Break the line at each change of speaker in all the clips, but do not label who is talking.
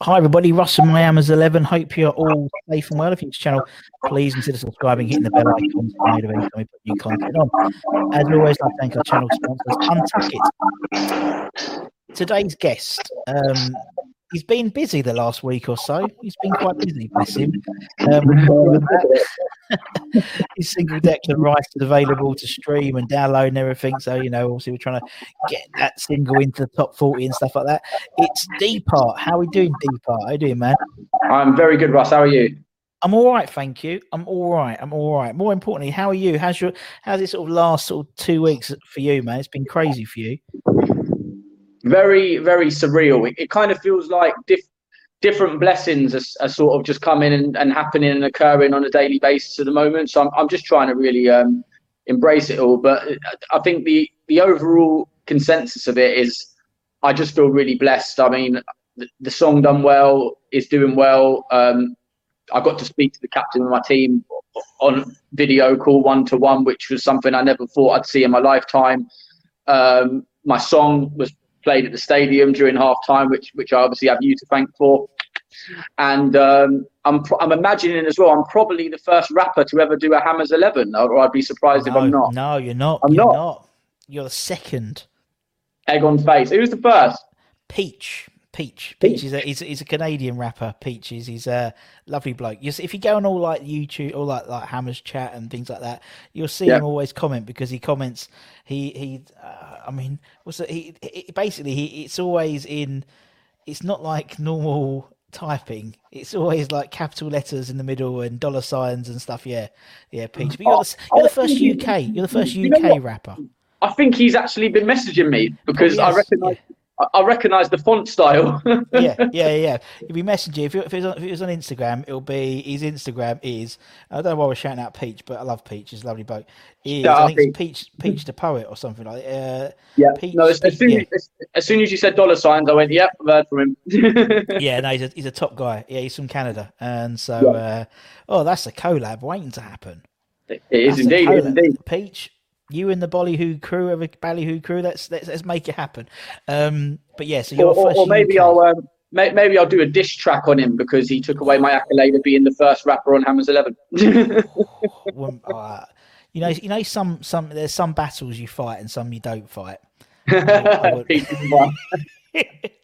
Hi everybody, Russ and Miami's 11. Hope you're all safe and well. If you're channel, please consider subscribing, hitting the bell icon to be available when we put new content on. As always, I thank our channel sponsors, Untuck It. Today's guest, um, he's been busy the last week or so. He's been quite busy, bless him. Um, his single Declan Rice is available to stream and download and everything. So, you know, obviously we're trying to get that single into the top 40 and stuff like that. It's D Part. How are we doing, D Part? How you doing, man?
I'm very good, Russ. How are you?
I'm all right, thank you. I'm all right. I'm all right. More importantly, how are you? How's your how's this sort of last sort of two weeks for you, man? It's been crazy for you.
Very, very surreal. It, it kind of feels like diff, different blessings are, are, sort of just coming and, and happening and occurring on a daily basis at the moment. So I'm, I'm just trying to really um, embrace it all. But I think the the overall consensus of it is I just feel really blessed. I mean, the, the song done well is doing well. Um, I got to speak to the captain of my team on video call one to one, which was something I never thought I'd see in my lifetime. Um, my song was played at the stadium during half time, which which I obviously have you to thank for. And um, I'm I'm imagining as well. I'm probably the first rapper to ever do a Hammers Eleven, or I'd be surprised
no,
if I'm not.
No, you're not.
I'm
you're
not.
not. You're the second.
Egg on face. Who's the first?
Peach. Peach. Peach is a he's, he's a Canadian rapper. Peach is he's a lovely bloke. You see, if you go on all like YouTube or like like Hammers chat and things like that, you'll see
Yeah.
him always comment because he comments. He he. Uh, I mean, what's it? He, he basically he it's always in. It's not like normal typing. It's always like capital letters in the middle and dollar signs and stuff. Yeah, yeah. Peach. But you're the, you're the first UK. You're the first
You know
UK rapper.
I think he's actually been messaging me because
Oh,
I recognise I I recognise the font style.
yeah, yeah, yeah. If we message you, if, it, if, on, if it was on Instagram, it'll be his Instagram is. I don't know why we're shouting out Peach, but I love Peach. He's a lovely bloke. Is I think it's Peach, Peach the poet or something like. that. Uh,
yeah.
Peach,
no, as, as, soon
yeah.
as, as soon as you said dollar signs, I went, "Yep, I've heard from him."
yeah, no, he's a, he's a top guy. Yeah, he's from Canada, and so uh, oh, that's a collab waiting to happen.
It is
That's
indeed. It is indeed.
Peach, you and the Bollyhoo crew, of a Ballyhoo crew. Let's, let's let's make it happen. Um, but yeah, so you're
Or, or,
first
or maybe
UK.
I'll um, may, maybe I'll do a diss track on him because he took away my accolade of being the first rapper on Hammers Eleven.
Uh, you know, you know, some some there's some battles you fight and some you don't fight. I would-
Peach is one.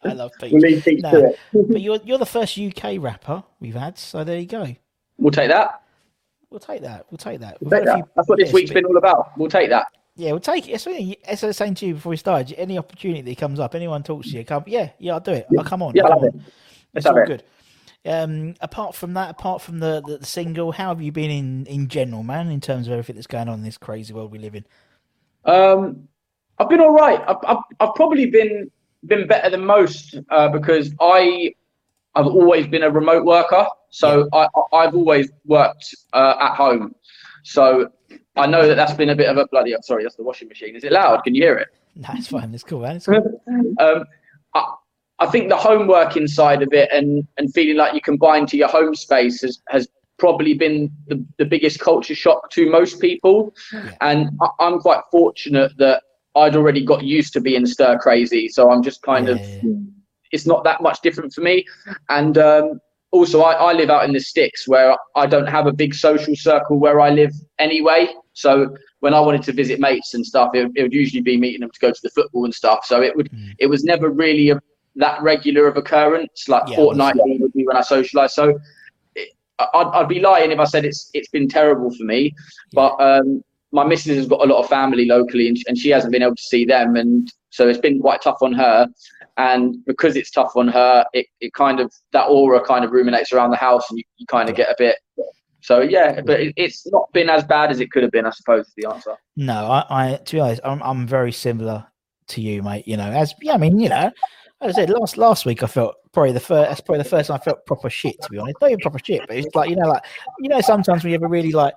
I love Peach.
We'll
No, but you're you're the first UK rapper we've had, so there you go.
We'll take that.
We'll take that. We'll take that. We've
Take that. That's what this
yeah,
week's
spe-
been all about. We'll take that.
Yeah, we'll take it. As as I was saying to you before we started, any opportunity that comes up, anyone talks to you, come. Yeah, yeah, I'll do it. I'll come on.
Yeah,
come on.
it.
It's all
it.
good. Um, apart from that, apart from the, the, the single, how have you been in, in general, man? In terms of everything that's going on in this crazy world we live in.
Um, I've been all right. I've, I've, I've probably been been better than most uh, because I I've always been a remote worker, so I, I've always worked uh, at home. So I know that that's been a bit of a bloody. Sorry, that's the washing machine. Is it loud? Can you hear it?
No, it's fine. It's cool, man. It's cool.
um, I, I think the homework inside of it and and feeling like you can combine to your home space has has probably been the, the biggest culture shock to most people. And I, I'm quite fortunate that I'd already got used to being stir crazy, so I'm just kind of it's not that much different for me. And um, also, I, I live out in the sticks where I don't have a big social circle where I live anyway. So when I wanted to visit mates and stuff, it, it would usually be meeting them to go to the football and stuff. So it would it was never really a, that regular of occurrence. Like
Yeah,
fortnightly would be when I socialise. So it, I'd, I'd be lying if I said it's it's been terrible for me. But um, my missus has got a lot of family locally, and, and she hasn't been able to see them, and so it's been quite tough on her. And because it's tough on her, it, it kind of that aura kind of ruminates around the house, and you, you kind of get a bit. So yeah, but it, it's not been as bad as it could have been, I suppose. Is the answer.
No, I, I to be honest, I'm, I'm very similar to you, mate. You know, as yeah, I mean, you know, as I said last last week, I felt probably the first. That's probably the first time I felt proper shit. To be honest, not even proper shit, but it's like you know, like you know, sometimes when you have a really like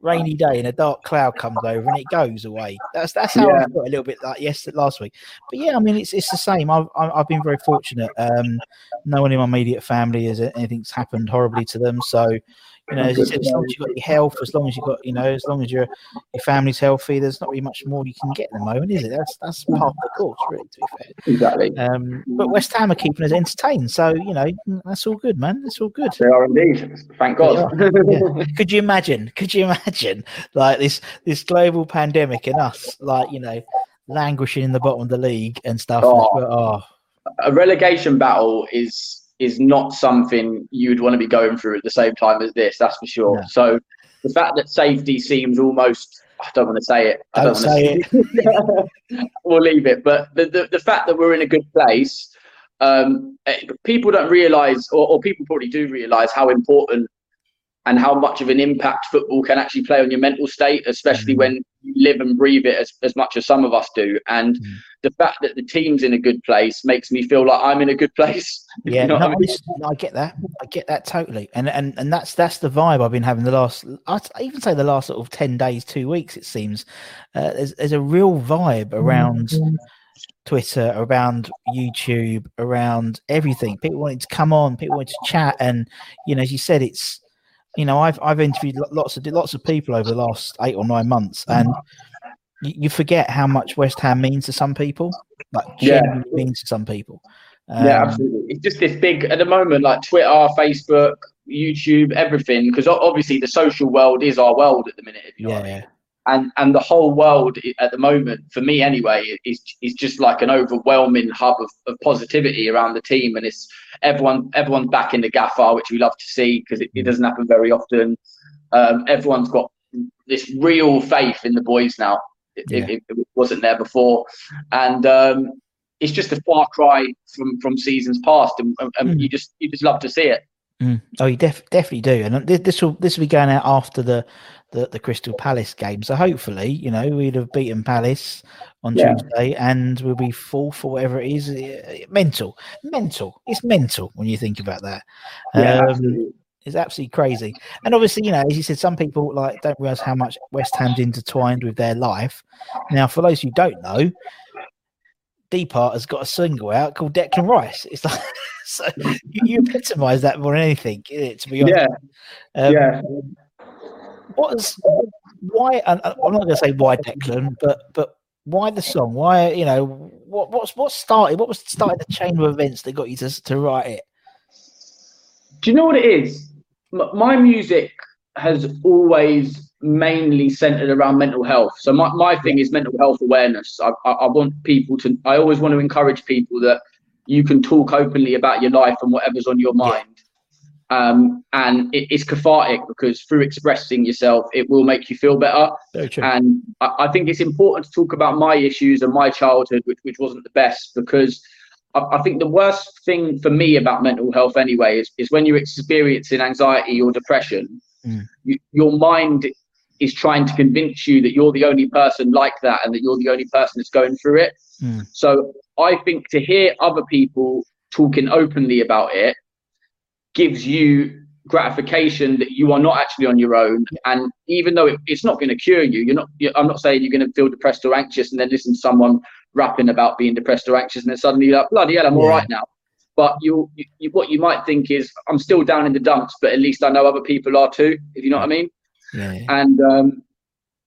rainy day and a dark cloud comes over and it goes away. That's that's how
Yeah.
I felt a little bit like yesterday last week. But yeah, I mean, it's it's the same. I've I've I've been very fortunate. Um, no one in my immediate family has anything's happened horribly to them. So, you know, as, you said, as long as you've got your health, as long as you've got, you know, as long as your your family's healthy, there's not really much more you can get at the moment, is it? That's that's part of the course, really. To be fair.
Exactly.
Um, but West Ham are keeping us entertained, so you know that's all good, man. That's all good.
They are indeed. Thank God.
Yeah. Could you imagine? Could you imagine like this this global pandemic and us like you know languishing in the bottom of the league and stuff?
Oh.
Oh,
a relegation battle is is not something you'd want to be going through at the same time as this. That's for sure.
No.
So the fact that safety seems almost I don't want to say it. I
Don't
don't want to
say
it. we'll leave it. But the, the the fact that we're in a good place, um, eh, people don't realise, or, or people probably do realise how important and how much of an impact football can actually play on your mental state, especially
Mm.
when you live and breathe it as, as much as some of us do. And
Mm.
the fact that the team's in a good place makes me feel like I'm in a good place.
Yeah,
you know
no,
I mean?
I get that. I get that totally, and and and that's that's the vibe I've been having the last. I'd even say the last sort of ten days, two weeks. It seems uh, there's there's a real vibe around Twitter, around YouTube, around everything. People wanted to come on, people wanted to chat, and you know, as you said, it's you know, I've I've interviewed lots of lots of people over the last eight or nine months, and you, you forget how much West Ham means to some people, like
Yeah.
means to some people.
yeah,
Um,
absolutely. It's just this big at the moment, like Twitter, Facebook, YouTube, everything. Because obviously the social world is our world at the minute. If you know what I mean. And and the whole world at the moment for me anyway is is just like an overwhelming hub of, of positivity around the team. And it's everyone everyone's back in the gaffer which we love to see because it, it doesn't happen very often. Um, everyone's got this real faith in the boys now. It,
Yeah.
it, it wasn't there before. And um, it's just a far cry from from seasons past and, and and
Mm.
you just you just love to see it
Mm. Oh, you def- definitely do, and thi- this will this will be going out after the, the the Crystal Palace game. So hopefully, you know, we'd have beaten Palace on
Yeah.
Tuesday, and we'll be fourth or whatever it is. Mental, mental. It's mental when you think about that.
yeah
Um,
absolutely.
it's absolutely crazy. And obviously, you know, as you said, some people like don't realize how much West Ham's intertwined with their life. Now, for those who don't know, Depart has got a single out called Declan Rice. It's like so you, you epitomise that more than anything, innit, to be honest.
yeah
Um,
yeah
What is why? I'm not going to say why Declan, but but why the song? Why you know what what's what started? What was started the chain of events that got you to to write it?
Do you know what it is? My music has always mainly centered around mental health. So my, my thing is mental health awareness. I, I, I want people to, I always want to encourage people that you can talk openly about your life and whatever's on your mind. Um, and it, it's cathartic because through expressing yourself, it will make you feel better. And I, I think it's important to talk about my issues and my childhood, which, which wasn't the best, because I, I think the worst thing for me about mental health, anyway, is, is when you're experiencing anxiety or depression,
Mm.
you, your mind is trying to convince you that you're the only person like that and that you're the only person that's going through it.
Mm.
So I think to hear other people talking openly about it gives you gratification that you are not actually on your own. And even though it, it's not going to cure you, you're not. You're, I'm not saying you're going to feel depressed or anxious and then listen to someone rapping about being depressed or anxious and then suddenly you're like, bloody hell, I'm all right now. But you, you, what you might think is, I'm still down in the dumps, but at least I know other people are too. If you know what I mean.
Yeah. yeah.
And um,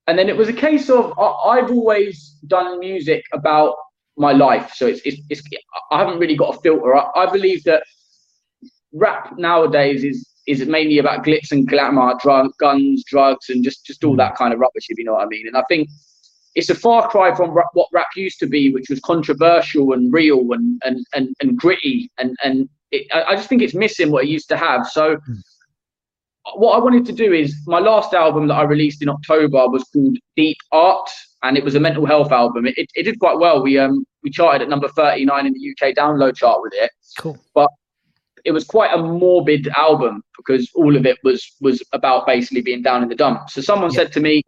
and then it was a case of I, I've always done music about my life, so it's it's, it's I haven't really got a filter. I, I believe that rap nowadays is is mainly about glitz and glamour, drug, guns, drugs, and just just all that kind of rubbish, if you know what I mean. And I think it's a far cry from rap, what rap used to be, which was controversial and real and and and, and gritty. And and it, I, I just think it's missing what it used to have. So. What I wanted to do is my last album that I released in October was called Deep Art, and it was a mental health album. It, it, it did quite well. We um we charted at number 39 in the UK download chart with it.
Cool.
But it was quite a morbid album because all of it was was about basically being down in the dumps. So someone
Yeah.
said to me,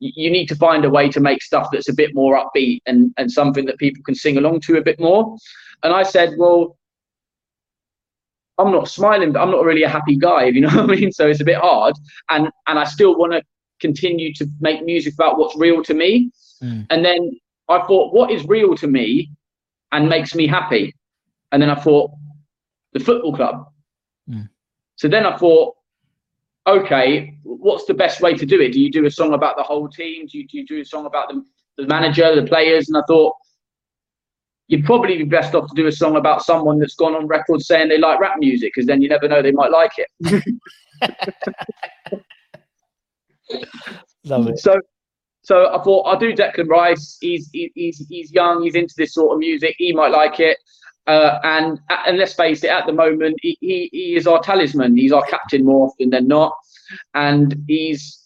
"You need to find a way to make stuff that's a bit more upbeat and and something that people can sing along to a bit more." And I said, "Well." I'm not smiling, but I'm not really a happy guy, if you know what I mean. So it's a bit hard, and and I still want to continue to make music about what's real to me.
Mm.
And then I thought, what is real to me and makes me happy? And then I thought, the football club.
Mm.
So then I thought, okay, what's the best way to do it? Do you do a song about the whole team? Do you, do you do a song about the, the manager, the players? And I thought, you'd probably be best off to do a song about someone that's gone on record saying they like rap music, because then you never know they might like it.
Love it.
So, so I thought I'll do Declan Rice. He's he- he's he's young. He's into this sort of music. He might like it. Uh, and and let's face it, at the moment, he, he, he is our talisman. He's our captain more often than not, and he's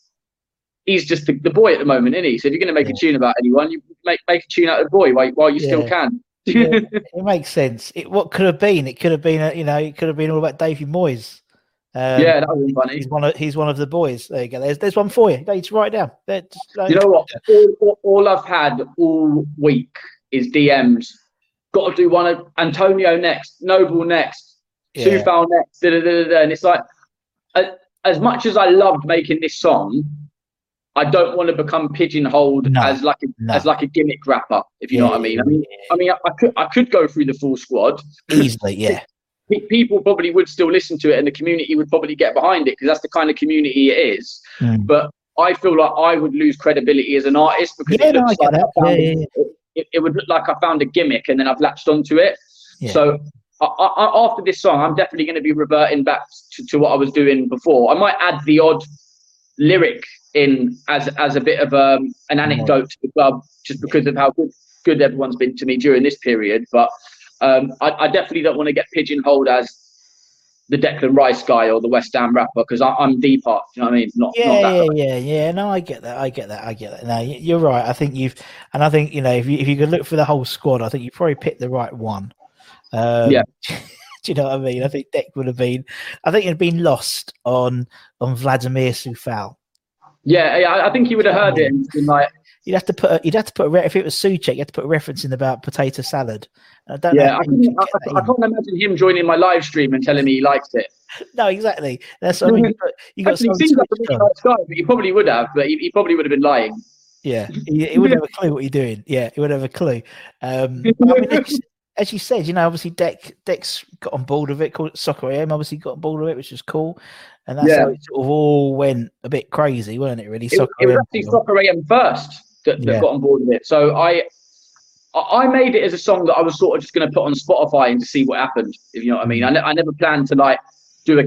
he's just the, the boy at the moment, isn't he? So if you're going to make a tune about anyone, you make make a tune out of the boy while, while you still can.
Yeah, it makes sense. It, what could have been? It could have been, a, you know, it could have been all about Davey Moyes. Um,
yeah, that was funny.
he's one of he's one of the boys. There you go. There's there's one for you. There, just write it down. Just, like-
You know what? All, all, all I've had all week is DMs. Got to do one of Antonio next, Noble next,
Yeah.
Coufal next, da, da, da, da, da. and it's like, uh, as much as I loved making this song, I don't want to become pigeonholed
No,
as like a,
no.
as like a gimmick rapper, if you know what I mean. I mean, I mean, I, I could I could go through the full squad.
easily, yeah.
Pe- People probably would still listen to it, and the community would probably get behind it because that's the kind of community it is
Mm.
but I feel like I would lose credibility as an artist because
Yeah,
it looks
get
like. Found
Yeah,
It, it would look like I found a gimmick and then I've latched onto it.
Yeah.
So I, I, after this song, I'm definitely going to be reverting back to, to what I was doing before. I might add the odd lyric in as as a bit of um, an anecdote to the club, just because of how good good everyone's been to me during this period. But um, I, I definitely don't want to get pigeonholed as the Declan Rice guy or the West Ham rapper because I'm deep art. You know what I mean? Not, not
Yeah,
that
yeah, yeah, yeah. No, I get that. I get that. I get that. No, you're right. I think you've, and I think you know, if you if you could look for the whole squad, I think you probably picked the right one. Um,
Yeah.
do you know what I mean? I think Deck would have been. I think it'd been lost on on Vladimir Coufal.
Yeah, yeah, I- I think he would have heard it like,
You'd have to put. A, you'd have to put. A re- if it was Soucek, you have to put a reference in about potato salad. I don't know.
yeah, I,
you
couldn't-
could
I, I, I can't imagine him joining my live stream and telling me he likes it.
No, exactly. That's what I mean. You got, you got
Actually, he seems like a really nice guy, but he probably would have, but he, he probably would have been lying.
Yeah, he, he wouldn't have a clue what you're doing. Yeah, he wouldn't have a clue. Um, I mean, as, you- said, you know, obviously Deck Deck's got on board of it. Called Soccer AM, obviously got on board of it, which was cool. And that's
Yeah.
how it sort of all went a bit crazy, wasn't it? Really,
It,
Soccer
it was
AM.
actually Soccer AM first that, that
Yeah.
got on board with it. So I, I made it as a song that I was sort of just going to put on Spotify and to see what happened. If you know what I mean. Mm. I, ne- I never planned to like do a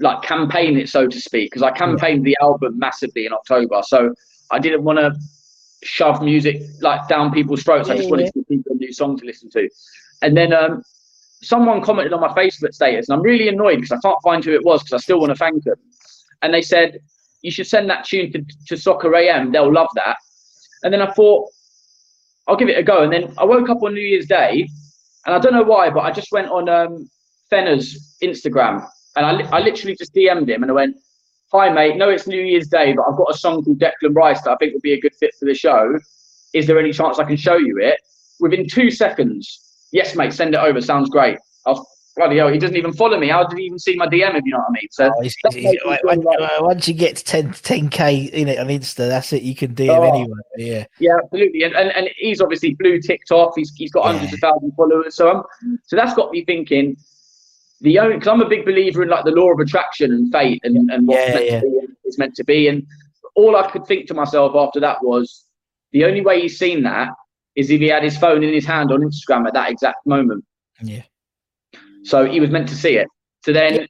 like campaign it so to speak because I campaigned the album massively in October. So I didn't want to shove music like down people's throats. I
Yeah,
just wanted
yeah.
to give people a new song to listen to. And then um, someone commented on my Facebook status, and I'm really annoyed because I can't find who it was because I still want to thank them. And they said, You should send that tune to, to Soccer AM, they'll love that. And then I thought, I'll give it a go. And then I woke up on New Year's Day, and I don't know why, but I just went on um, Fenner's Instagram and I, li- I literally just DM'd him and I went, Hi, mate. No, it's New Year's Day, but I've got a song called Declan Rice that I think would be a good fit for the show. Is there any chance I can show you it? Within two seconds, yes, mate, send it over. Sounds great. I was bloody hell, he doesn't even follow me. How did he even see my DM? If you know what I mean. So
Oh, he's- he's-
makes
once,
like-
once you get to 10 10k in it on Insta, that's it. You can DM
Oh.
anyway. Yeah,
Yeah, absolutely. And, and and he's obviously blue ticked off. He's he's got
Yeah.
hundreds of thousands of followers. So I'm so that's got me thinking. The only because I'm a big believer in like the law of attraction and fate and and what's
Yeah,
meant
yeah.
to be is meant to be. And all I could think to myself after that was the only way he's seen that is if he had his phone in his hand on Instagram at that exact moment.
yeah.
So he was meant to see it. So then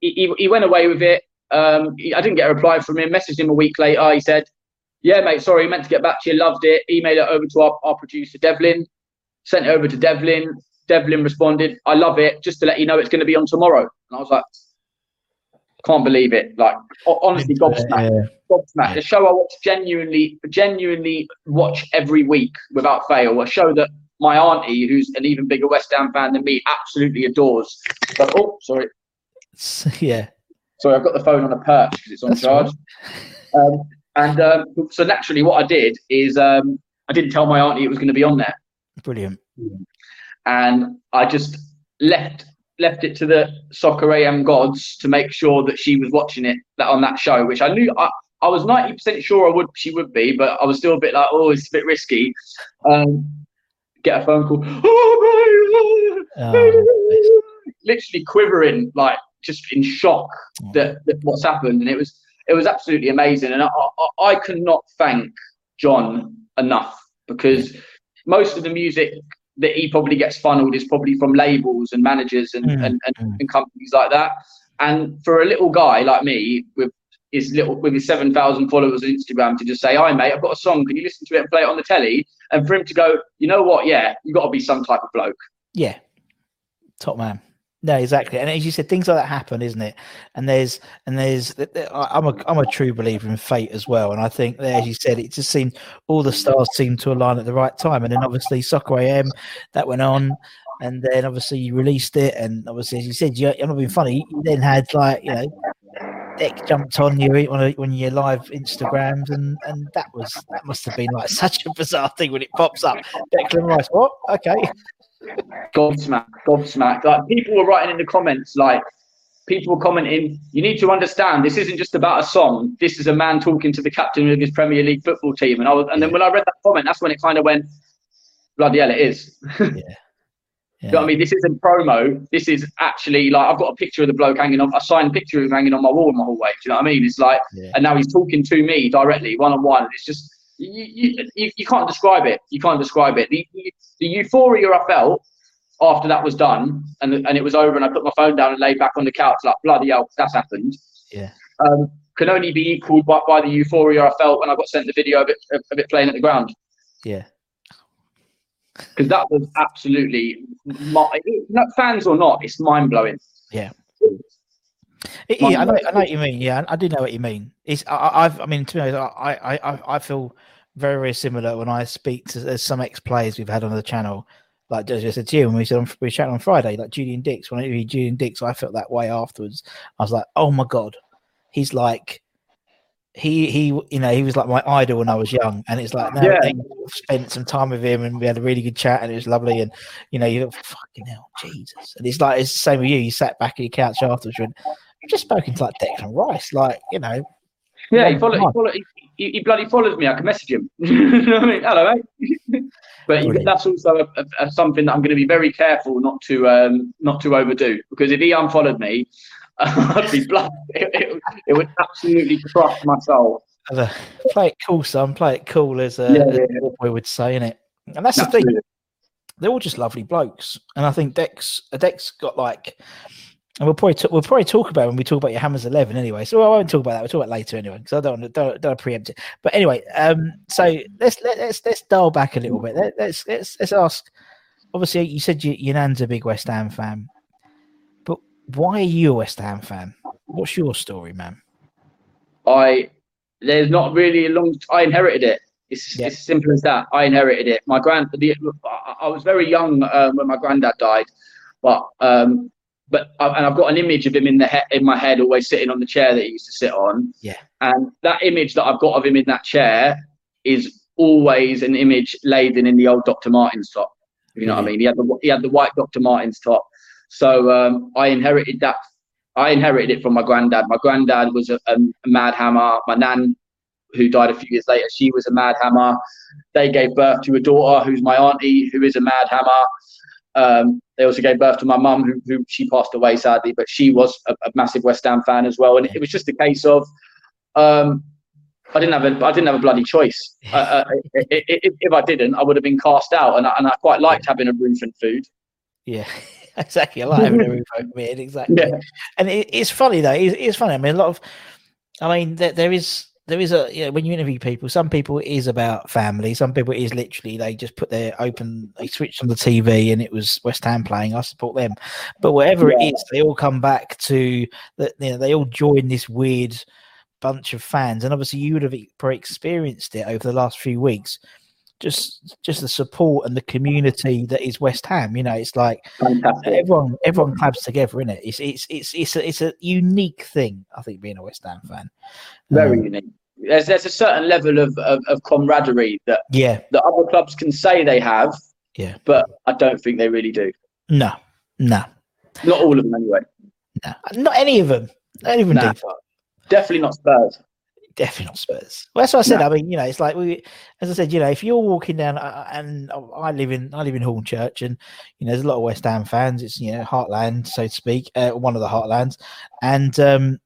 he, he, he went away with it. Um, I didn't get a reply from him. Messaged him a week later. He said, "Yeah, mate, sorry, meant to get back to you. Loved it. Emailed it over to our, our producer Devlin. Sent it over to Devlin. Devlin responded, "I love it. Just to let you know, it's going to be on tomorrow." And I was like, "Can't believe it! Like honestly, gobsmacked,
Yeah.
gobsmacked. A show I watch genuinely, genuinely watch every week without fail. A show that." My auntie, who's an even bigger West Ham fan than me, absolutely adores. But oh, sorry,
So, yeah.
Sorry, I've got the phone on a perch because it's on
That's
charge. Um, and um, so naturally, what I did is um, I didn't tell my auntie it was going to be on there,
Brilliant.
and I just left left it to the soccer AM gods to make sure that she was watching it that on that show, which I knew I, I was ninety percent sure I would she would be, but I was still a bit like, oh, it's a bit risky. Um, get a phone call. Oh,
Oh,
literally quivering, like just in shock
Oh.
that, that what's happened, and it was it was absolutely amazing, and I, I, I cannot thank John enough because most of the music that he probably gets funneled is probably from labels and managers and,
Mm,
and, and,
mm.
and companies like that. And for a little guy like me with his little with his seven thousand followers on Instagram to just say, "Hi mate, I've got a song. Can you listen to it and play it on the telly?" And for him to go, "You know what? Yeah, you got to be some type of bloke."
Yeah. Top man. No, exactly. And as you said, things like that happen, isn't it? And there's and there's I'm a I'm a true believer in fate as well. And I think there, as you said, it just seemed all the stars seemed to align at the right time. And then obviously Soccer AM that went on. And then obviously you released it, and obviously as you said, you, I'm not being funny. You then had like you know, Deck jumped on you on on your live Instagrams, and and that was that must have been like such a bizarre thing when it pops up. Declan Rice, what? Okay,
gobsmacked, gobsmacked. Like people were writing in the comments, like people were commenting, you need to understand this isn't just about a song. This is a man talking to the captain of his Premier League football team. And I was, and then when I read that comment, that's when it kind of went, bloody hell, it is. Yeah. You know what I mean? This isn't promo. This is actually like I've got a picture of the bloke hanging off, a signed picture of him hanging on my wall in my hallway. Do you know what I mean? It's like,
Yeah.
and now he's talking to me directly, one on one. It's just you, you, you, can't describe it. You can't describe it. The, the euphoria I felt after that was done and and it was over, and I put my phone down and laid back on the couch like bloody hell, that's happened.
Yeah.
Um, can only be equalled by, by the euphoria I felt when I got sent the video of it of, of it playing at the ground
yeah.
because that was absolutely not fans or not, it's mind blowing.
Yeah. It- yeah, I know, I know what you mean. Yeah, I do know what you mean. It's I, I've, I mean, to be honest, I, I, I, I feel very, very similar when I speak to some ex players we've had on the channel. Like as I said to you, when we said on, we chatted on Friday, like Julian Dicks. When I interviewed Julian Dicks, I felt that way afterwards. I was like, oh my god, he's like, he he, you know, he was like my idol when I was young, and it's like now
Yeah.
I spent some time with him, and we had a really good chat, and it was lovely, and you know, you fucking hell, Jesus, and it's like it's the same with you. You sat back on your couch afterwards, and I've just spoken to like Declan Rice, like you know,
Yeah, he,
Yeah,
follow, he,
come on.
follow, he, he bloody follows me. I can message him. you know I mean? Hello, mate. but
Brilliant.
that's also a, a, a something that I'm going to be very careful not to um, not to overdo because if he unfollowed me, I'd be blood. It, it, it would absolutely crush my soul.
a, play it cool, son, play it cool, as a,
Yeah,
as
yeah,
boy would say, in it. And that's the thing. They're all just lovely blokes, and I think Dex Dex got like, and we'll probably t- we'll probably talk about it when we talk about your Hammers Eleven anyway. So I won't talk about that. We'll talk about it later anyway because I don't want to don't, don't preempt it. But anyway, um, so let's let, let's let's dial back a little bit. Let, let's let's let's ask. Obviously, you said your, your nan's a big West Ham fan, but why are you a West Ham fan? What's your story, man?
I there's not really a long. I inherited it. It's,
Yeah.
it's as simple as that. I inherited it. My grand. The, I I was very young um, when my granddad died, but um, but I, and I've got an image of him in the he- in my head, always sitting on the chair that he used to sit on.
Yeah.
And that image that I've got of him in that chair is always an image laden in the old Dr. Martens top. You know what I mean? He had the he had the white Dr. Martens top. So um, I inherited that. I inherited it from my granddad. My granddad was a, a, a mad hammer. My nan, who died a few years later, she was a mad hammer. They gave birth to a daughter who's my auntie, who is a mad hammer. Um, they also gave birth to my mum, who, who she passed away sadly, but she was a, a, massive West Ham fan as well. And it was just a case of um, I didn't have a I didn't have a bloody choice. uh, uh, if, if, I didn't, I would have been cast out. And I, and I quite liked having a roof and food.
Yeah, exactly. I like having a roof over me. Exactly. Yeah. And it, it's funny though. It's, it's, funny. I mean, a lot of. I mean, there, there is there is a you know, when you interview people, some people it is about family. Some people it is literally they just put their open, they switched on the TV and it was West Ham playing. I support them, but whatever yeah. it is, they all come back to that. You know, they all join this weird bunch of fans, and obviously you would have experienced it over the last few weeks. Just, just the support and the community that is West Ham. You know, it's like Fantastic. everyone, everyone claps together in it. It's, it's, it's, it's a, it's a unique thing. I think being a West Ham fan,
very um, unique. There's, there's a certain level of, of, of camaraderie that
yeah
that other clubs can say they have.
Yeah,
but I don't think they really do.
No, no,
not all of them anyway.
No, not any of them. Not even nah.
Definitely not Spurs.
Definitely not Spurs. Well, that's what I said. No. I mean, you know, it's like we, as I said, you know, if you're walking down, uh, and I live in, I live in Hornchurch, and you know, there's a lot of West Ham fans. It's you know, Heartland, so to speak, uh, one of the Heartlands, and um,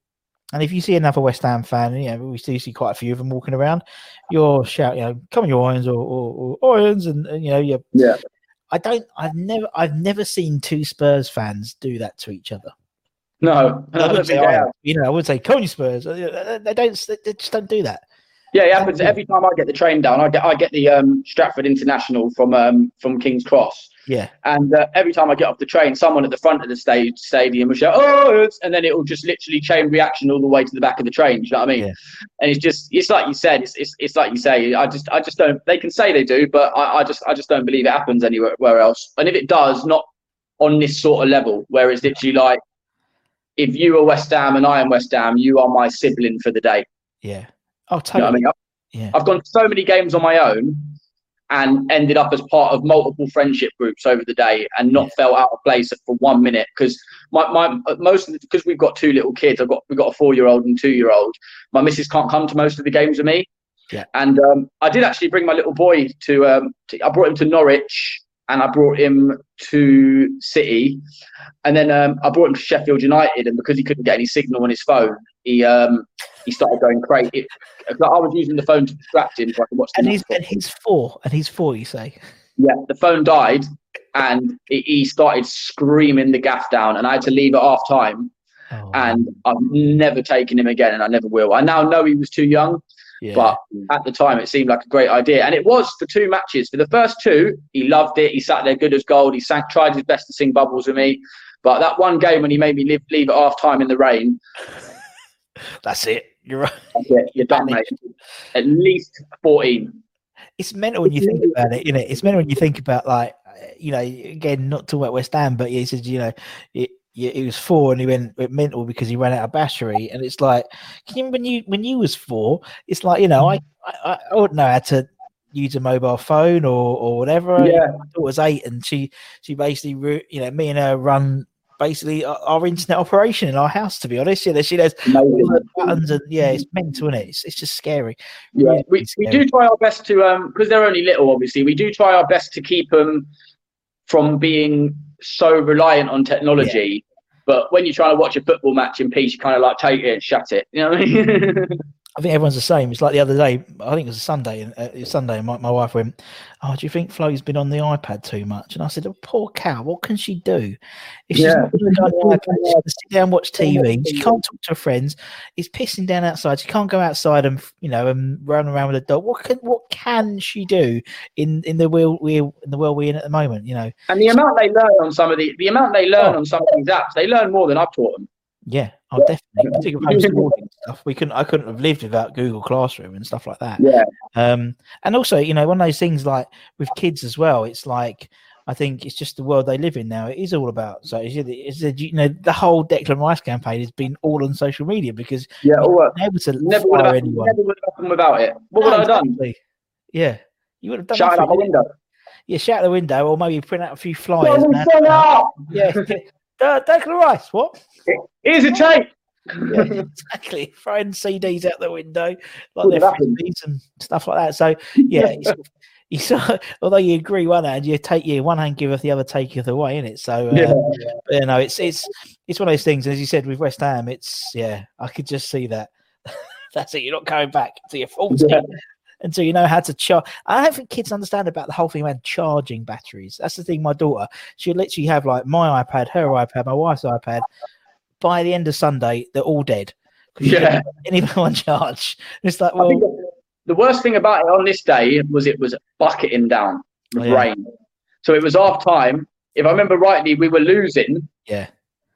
and if you see another West Ham fan, you know, we do see quite a few of them walking around, you're shouting, you know, come on, your irons or, or, or irons, and, and, you know, you
yeah.
I don't. I've never. I've never seen two Spurs fans do that to each other.
No, I
wouldn't say, oh, you know, I would say Coney Spurs. They don't. They just don't do that.
Yeah, it happens every time I get the train down. I get I get the um, Stratford International from um, from King's Cross.
Yeah.
And uh, every time I get off the train, someone at the front of the stage stadium will shout, "Oh!" and then it will just literally chain reaction all the way to the back of the train. Do you know what I mean? Yeah. And it's just it's like you said. It's, it's it's like you say. I just I just don't. They can say they do, but I, I just I just don't believe it happens anywhere else. And if it does, not on this sort of level, where it's literally like if you are West Ham and I am West Ham, you are my sibling for the day.
Yeah. Oh, totally. You know I
mean? I've, yeah. I've gone so many games on my own and ended up as part of multiple friendship groups over the day and not yeah. felt out of place for one minute because my, my most of because we've got two little kids I've got we've got a four year old and two year old my missus can't come to most of the games with me
yeah
and um, I did actually bring my little boy to, um, to I brought him to Norwich and I brought him to City, and then um, I brought him to Sheffield United, and because he couldn't get any signal on his phone, he um, he started going crazy. I was using the phone to distract him so I could watch.
And he's and he's four, and he's four. You say?
Yeah, the phone died, and he started screaming the gaff down, and I had to leave at half time. Oh. And I've never taken him again, and I never will. I now know he was too young, yeah. But at the time, it seemed like a great idea, and it was for two matches. For the first two, he loved it. He sat there good as gold. He sang, tried his best to sing bubbles with me. But that one game when he made me leave, leave at half time in the rain.
That's it. You're right.
It. You're done, mate. At least 14.
It's mental when you think about it, you know. It's mental when you think about like, uh, you know, again, not talking about West Ham, but he says, you know, it, yeah, he was four and he went, went mental because he ran out of battery. And it's like, can you when you when you was four, it's like you know, I I, I wouldn't know how to use a mobile phone or or whatever.
Yeah,
daughter was eight, and she she basically you know me and her run basically our, our internet operation in our house. To be honest, yeah, she knows buttons and yeah, it's mental, and it? It's, it's just scary.
Yeah, really we, scary. we do try our best to um because they're only little, obviously. We do try our best to keep them from being so reliant on technology. Yeah. But when you're trying to watch a football match in peace, you kind of like take it and shut it. You know what I mean?
I think everyone's the same. It's like the other day. I think it was a Sunday, and uh, Sunday, and my, my wife went, "Oh, do you think Flo's been on the iPad too much?" And I said, oh, "Poor cow. What can she do? If she's yeah. not going to go on the iPad, she can sit down and watch TV. She can't talk to her friends. It's pissing down outside. She can't go outside and you know and run around with a dog. What can what can she do in in the world we in the world we're in at the moment? You know."
And the amount they learn on some of the the amount they learn oh. on some of these apps, they learn more than I've taught them.
Yeah, oh, definitely. Particularly homeschooling stuff. We couldn't. I couldn't have lived without Google Classroom and stuff like that.
Yeah.
Um, and also, you know, one of those things like with kids as well. It's like I think it's just the world they live in now. It is all about so it's, it's you know the whole Declan Rice campaign has been all on social media because
yeah, all
able to
never would have anyone. Never would have happened without it. What no, would I have done?
Yeah, you would have done.
Shout out the window.
Yeah, shout out the window, or maybe print out a few flyers.
Yeah,
Uh, Declan Rice, what?
Here's a tape.
yeah, exactly. Throwing CDs out the window, like their frisbees and stuff like that. So yeah, you saw, although you agree one hand, you take you one hand giveth, the other taketh away, in it. So uh,
Yeah.
you know, it's it's it's one of those things. As you said with West Ham, it's yeah, I could just see that. That's it. You're not going back until you're 40
Yeah.
Until you know how to charge. I don't think kids understand about the whole thing about charging batteries. That's the thing. My daughter, she'll literally have like my iPad, her iPad, my wife's iPad. By the end of Sunday, they're all dead.
Yeah.
couldn't put Any of them on charge. It's like, well,
the worst thing about it on this day was it was bucketing down with
Oh, yeah.
rain. So it was half time. If I remember rightly, we were losing,
yeah,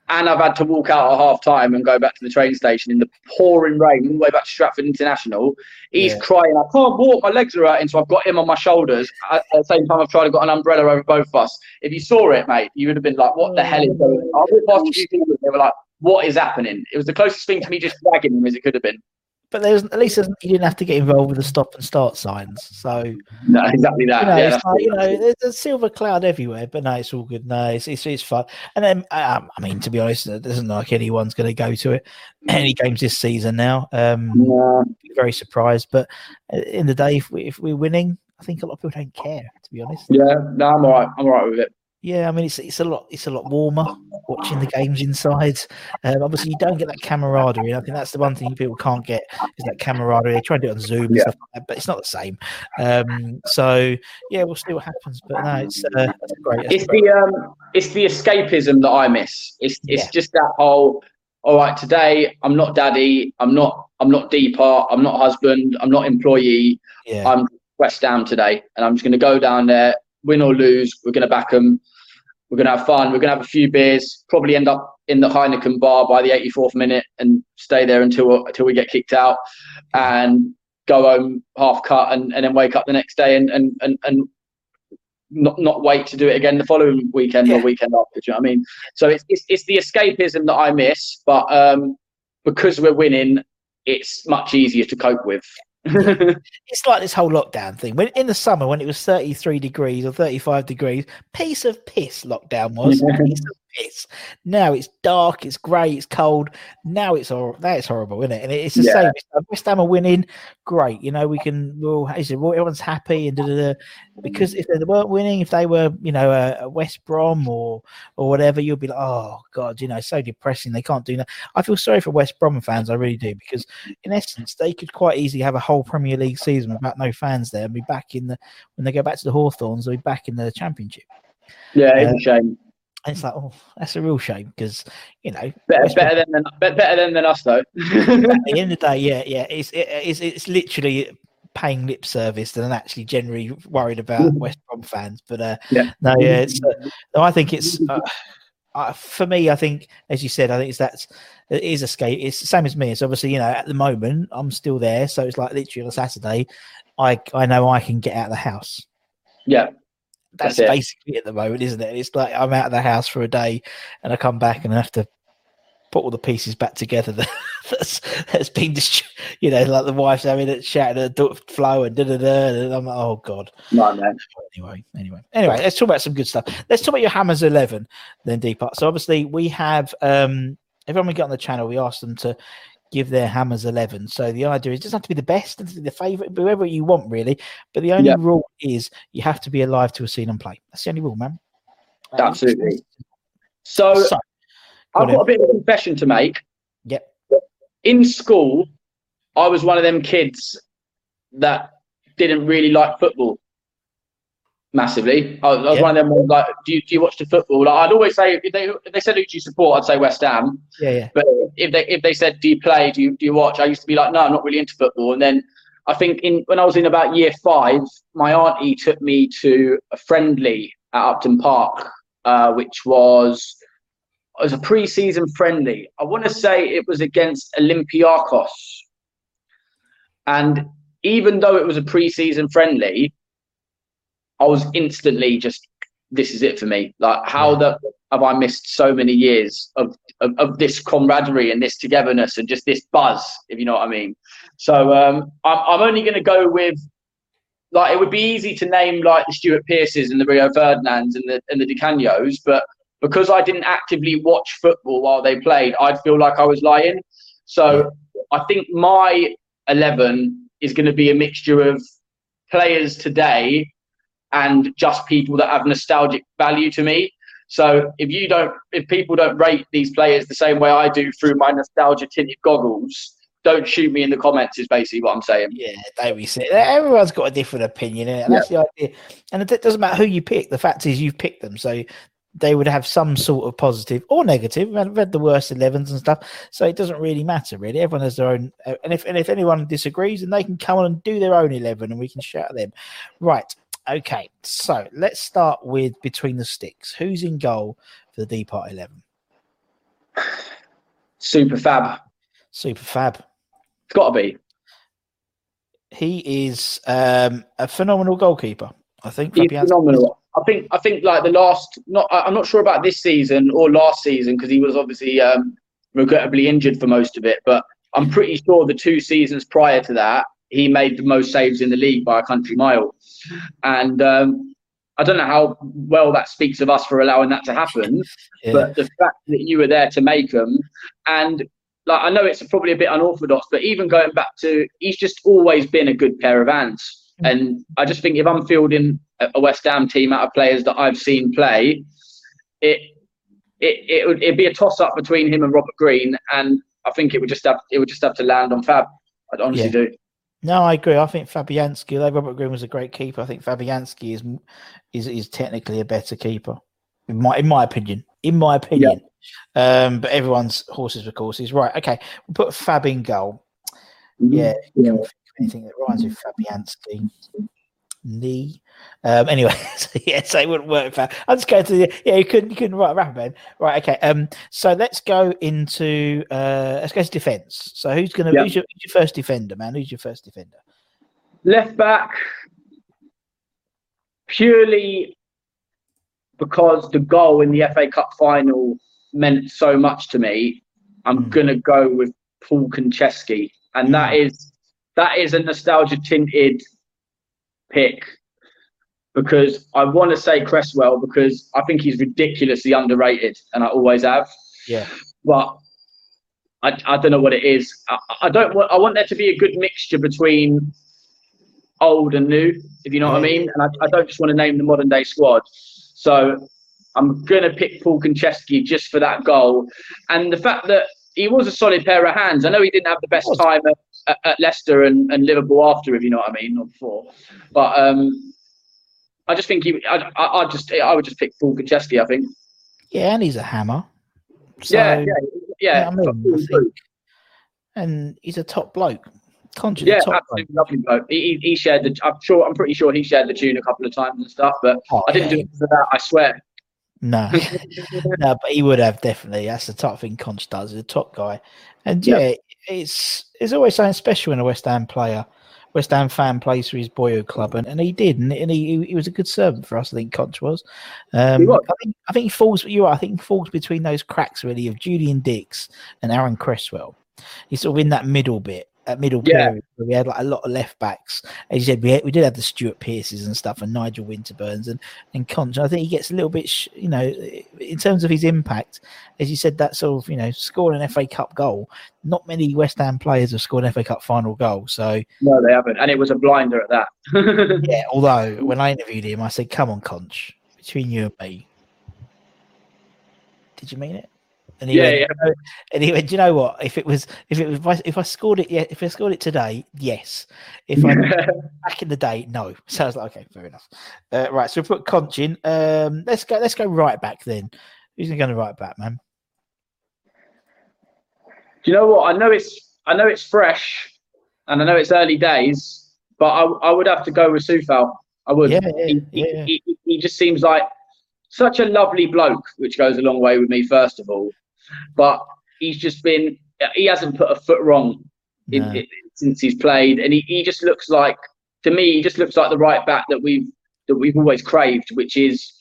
and I've had to walk out at half time and go back to the train station in the pouring rain all the way back to Stratford International. He's
Yeah.
crying, I can't walk, my legs are hurting, so I've got him on my shoulders. At the same time, I've tried to got an umbrella over both of us. If you saw it, mate, you would have been like, what the hell is going on? I walked past a few people, they were like, what is happening? It was the closest thing to me just dragging him as it could have been.
But there's at least you didn't have to get involved with the stop and start signs. So
No, exactly that.
you know,
yeah,
like, you know, there's a silver cloud everywhere, but no, it's all good. No, it's it's, it's fun. And then, um, I mean, to be honest, it doesn't like anyone's going to go to it. Any games this season now, um, be very surprised. But in the day, if, we, if we're winning, I think a lot of people don't care. To be honest,
Yeah, no, I'm all right. I'm all right with it.
Yeah, I mean, it's it's a lot it's a lot warmer watching the games inside. Um, obviously, you don't get that camaraderie. I think that's the one thing people can't get is that camaraderie. They try and do it on Zoom and
Yeah.
stuff like that, but it's not the same. Um, so yeah, we'll see what happens. But no, it's uh, that's great. That's
It's
great.
the um, it's the escapism that I miss. It's it's
Yeah.
just that whole. All right, today I'm not daddy. I'm not. I'm not Deeper. I'm not husband. I'm not employee.
yeah.
I'm West Ham today, and I'm just going to go down there, win or lose. We're going to back them. We're going to have fun. We're going to have a few beers. Probably end up in the Heineken bar by the 84th minute and stay there until until we get kicked out, and go home half cut, and, and then wake up the next day and and and, and not not wait to do it again the following weekend
Yeah.
or weekend after. Do you know what I mean? So it's it's, it's the escapism that I miss, but um, because we're winning, it's much easier to cope with.
it's like this whole lockdown thing. When in the summer, when it was 33 degrees or 35 degrees, piece of piss lockdown was. piece of Now it's dark, it's grey, it's cold. Now it's all that is horrible, isn't it? And it's the
Yeah.
same. West Ham are winning, great. You know, we can. Well, is it? Well, everyone's happy and da, da, da. because if they weren't winning, if they were, you know, a, a West Brom or or whatever, you'll be like, oh god, you know, so depressing. They can't do that. I feel sorry for West Brom fans. I really do because in essence, they could quite easily have a whole Premier League season without no fans there and be back in the when they go back to the Hawthorns, they'll be back in the Championship.
yeah, it's
Uh,
a shame.
It's like, oh, that's a real shame because you know,
Better, better than, than better than than us though.
at the end of the day, yeah, yeah, it's it, it's it's literally paying lip service than actually generally worried about West Brom fans. But uh,
Yeah.
no, yeah, it's uh, no, I think it's uh, uh, for me. I think, as you said, I think it's that's it is a skate. It's the same as me. It's obviously you know at the moment I'm still there, so it's like literally on a Saturday, I I know I can get out of the house.
yeah,
That's, basically it at the moment, isn't it? It's like I'm out of the house for a day, and I come back and I have to put all the pieces back together that, that's that's been just you know like the wife's having it shouting at the Flo and da da da and I'm like oh god.
No man.
anyway anyway. Anyway let's talk about some good stuff. Let's talk about your hammers 11 then deeper so obviously we have um everyone we get on the channel we ask them to give their hammers 11 so the idea is it doesn't have to be the best doesn't have to be the favorite whoever you want really but the only
Yeah.
rule is you have to be alive to have seen them play that's the only rule man
Absolutely. Um, so
so
I've got a bit of a confession to make.
Yep.
In school, I was one of them kids that didn't really like football massively. I was, I was
Yeah.
one of them ones like, do you, do you watch the football? Like, I'd always say if they if they said who do you support, I'd say West Ham.
yeah yeah
But if they if they said do you play, do you do you watch? I used to be like, no, I'm not really into football. And then I think in when I was in about year five, my auntie took me to a friendly at Upton Park, uh, which was it was a pre-season friendly. I want to say it was against Olympiacos, and even though it was a pre-season friendly, I was instantly just this is it for me. Like how the have I missed so many years of, of, of this camaraderie and this togetherness and just this buzz, if you know what I mean. So um, I'm, I'm only going to go with like it would be easy to name like the Stuart Pearces and the Rio Ferdinands and the and the Di Canios, but because I didn't actively watch football while they played, I'd feel like I was lying. So I think my 11 is going to be a mixture of players today and just people that have nostalgic value to me. So if you don't, if people don't rate these players the same way I do through my nostalgia tinted goggles, don't shoot me in the comments. Is basically what I'm saying.
Yeah, don't be. Everyone's got a different opinion, and that's yeah. the idea. And it doesn't matter who you pick. The fact is, you've picked them, so they would have some sort of positive or negative. I've read the worst 11s and stuff, so it doesn't really matter. Really, everyone has their own. And if and if anyone disagrees, then they can come on and do their own 11, and we can shout at them. Right. Okay. So let's start with between the sticks. Who's in goal for the D part 11?
Super fab.
Super fab.
It's got to be.
He is um, a phenomenal goalkeeper. I think.
He's phenomenal. I think I think like the last not I'm not sure about this season or last season because he was obviously um, regrettably injured for most of it, but I'm pretty sure the two seasons prior to that he made the most saves in the league by a country mile, and um, I don't know how well that speaks of us for allowing that to happen, yeah. but the fact that you were there to make them and like I know it's probably a bit unorthodox, but even going back to he's just always been a good pair of hands. And I just think if I'm fielding a West Ham team out of players that I've seen play, it it it would it'd be a toss up between him and Robert Green, and I think it would just have it would just have to land on Fab. I honestly yeah. do.
No, I agree. I think Fabianski, although Robert Green was a great keeper, I think Fabianski is is is technically a better keeper, in my in my opinion. In my opinion. Yeah. Um, but everyone's horses for courses. Right. Okay. We'll put Fab in goal. Mm-hmm. Yeah. yeah anything that rhymes with Fabianski. Knee. Um, anyway, so yeah, so it wouldn't work. For, I'm just going to the, yeah, you couldn't you couldn't write a rapper band. Right, okay. Um, so let's go into uh, let's go to defense. So who's gonna yep. who's, your, who's your first defender, man? Who's your first defender?
Left back, purely because the goal in the FA Cup final meant so much to me. I'm mm. gonna go with Paul Konchesky, and mm. that hmm. is that is a nostalgia tinted pick because I want to say Cresswell because I think he's ridiculously underrated, and I always have.
Yeah.
But I, I don't know what it is. I, I don't want. I want there to be a good mixture between old and new, if you know what I mean. And I, I don't just want to name the modern day squad. So I'm gonna pick Paul Konchesky just for that goal, and the fact that he was a solid pair of hands. I know he didn't have the best time at at, at Leicester and, and Liverpool after, if you know what I mean, or before. But um, I just think he, I, I, I just, I would just pick Paul Konchesky, I think.
Yeah, and he's a hammer. So,
yeah, yeah, yeah. I mean, I
and he's a top bloke.
Conscious yeah, absolutely bloke. lovely bloke. He, he shared the. I'm sure. I'm pretty sure he shared the tune a couple of times and stuff. But oh, I didn't yeah. do it for that. I swear.
No, no, but he would have definitely. That's the type of thing Conch does. He's a top guy, and yeah, yeah it's it's always something special when a West Ham player, West Ham fan plays for his boyhood club, and, and he did, and, and he he was a good servant for us. I think Conch was. Um, was. I think I think he falls. You are. I think he falls between those cracks really of Julian Dicks and Aaron Cresswell. He's sort of in that middle bit at middle yeah. period where we had like a lot of left backs. As you said, we had, we did have the Stuart Pearces and stuff, and Nigel Winterburns and and Conch. I think he gets a little bit, sh- you know, in terms of his impact. As you said, that sort of you know, scoring an FA Cup goal. Not many West Ham players have scored an FA Cup final goal. So
no, they haven't, and it was a blinder at
that. yeah, although when I interviewed him, I said, "Come on, Conch, between you and me." Did you mean it? And he
yeah,
went,
yeah.
And he went, Do you know what? If it was, if it was, if I, scored it, yeah, if I scored it today, yes. If I back in the day, no. So I was like, okay, fair enough. Uh, right, so we put Conch in. Um, let's go. Let's go right back then. Who's going to right back, man?
Do you know what? I know it's, I know it's fresh, and I know it's early days, but I, I would have to go with Coufal. I would.
Yeah, yeah,
he,
yeah.
He, he, he just seems like such a lovely bloke, which goes a long way with me, first of all but he's just been he hasn't put a foot wrong in, no. in, since he's played, and he, he just looks like to me he just looks like the right back that we've that we've always craved, which is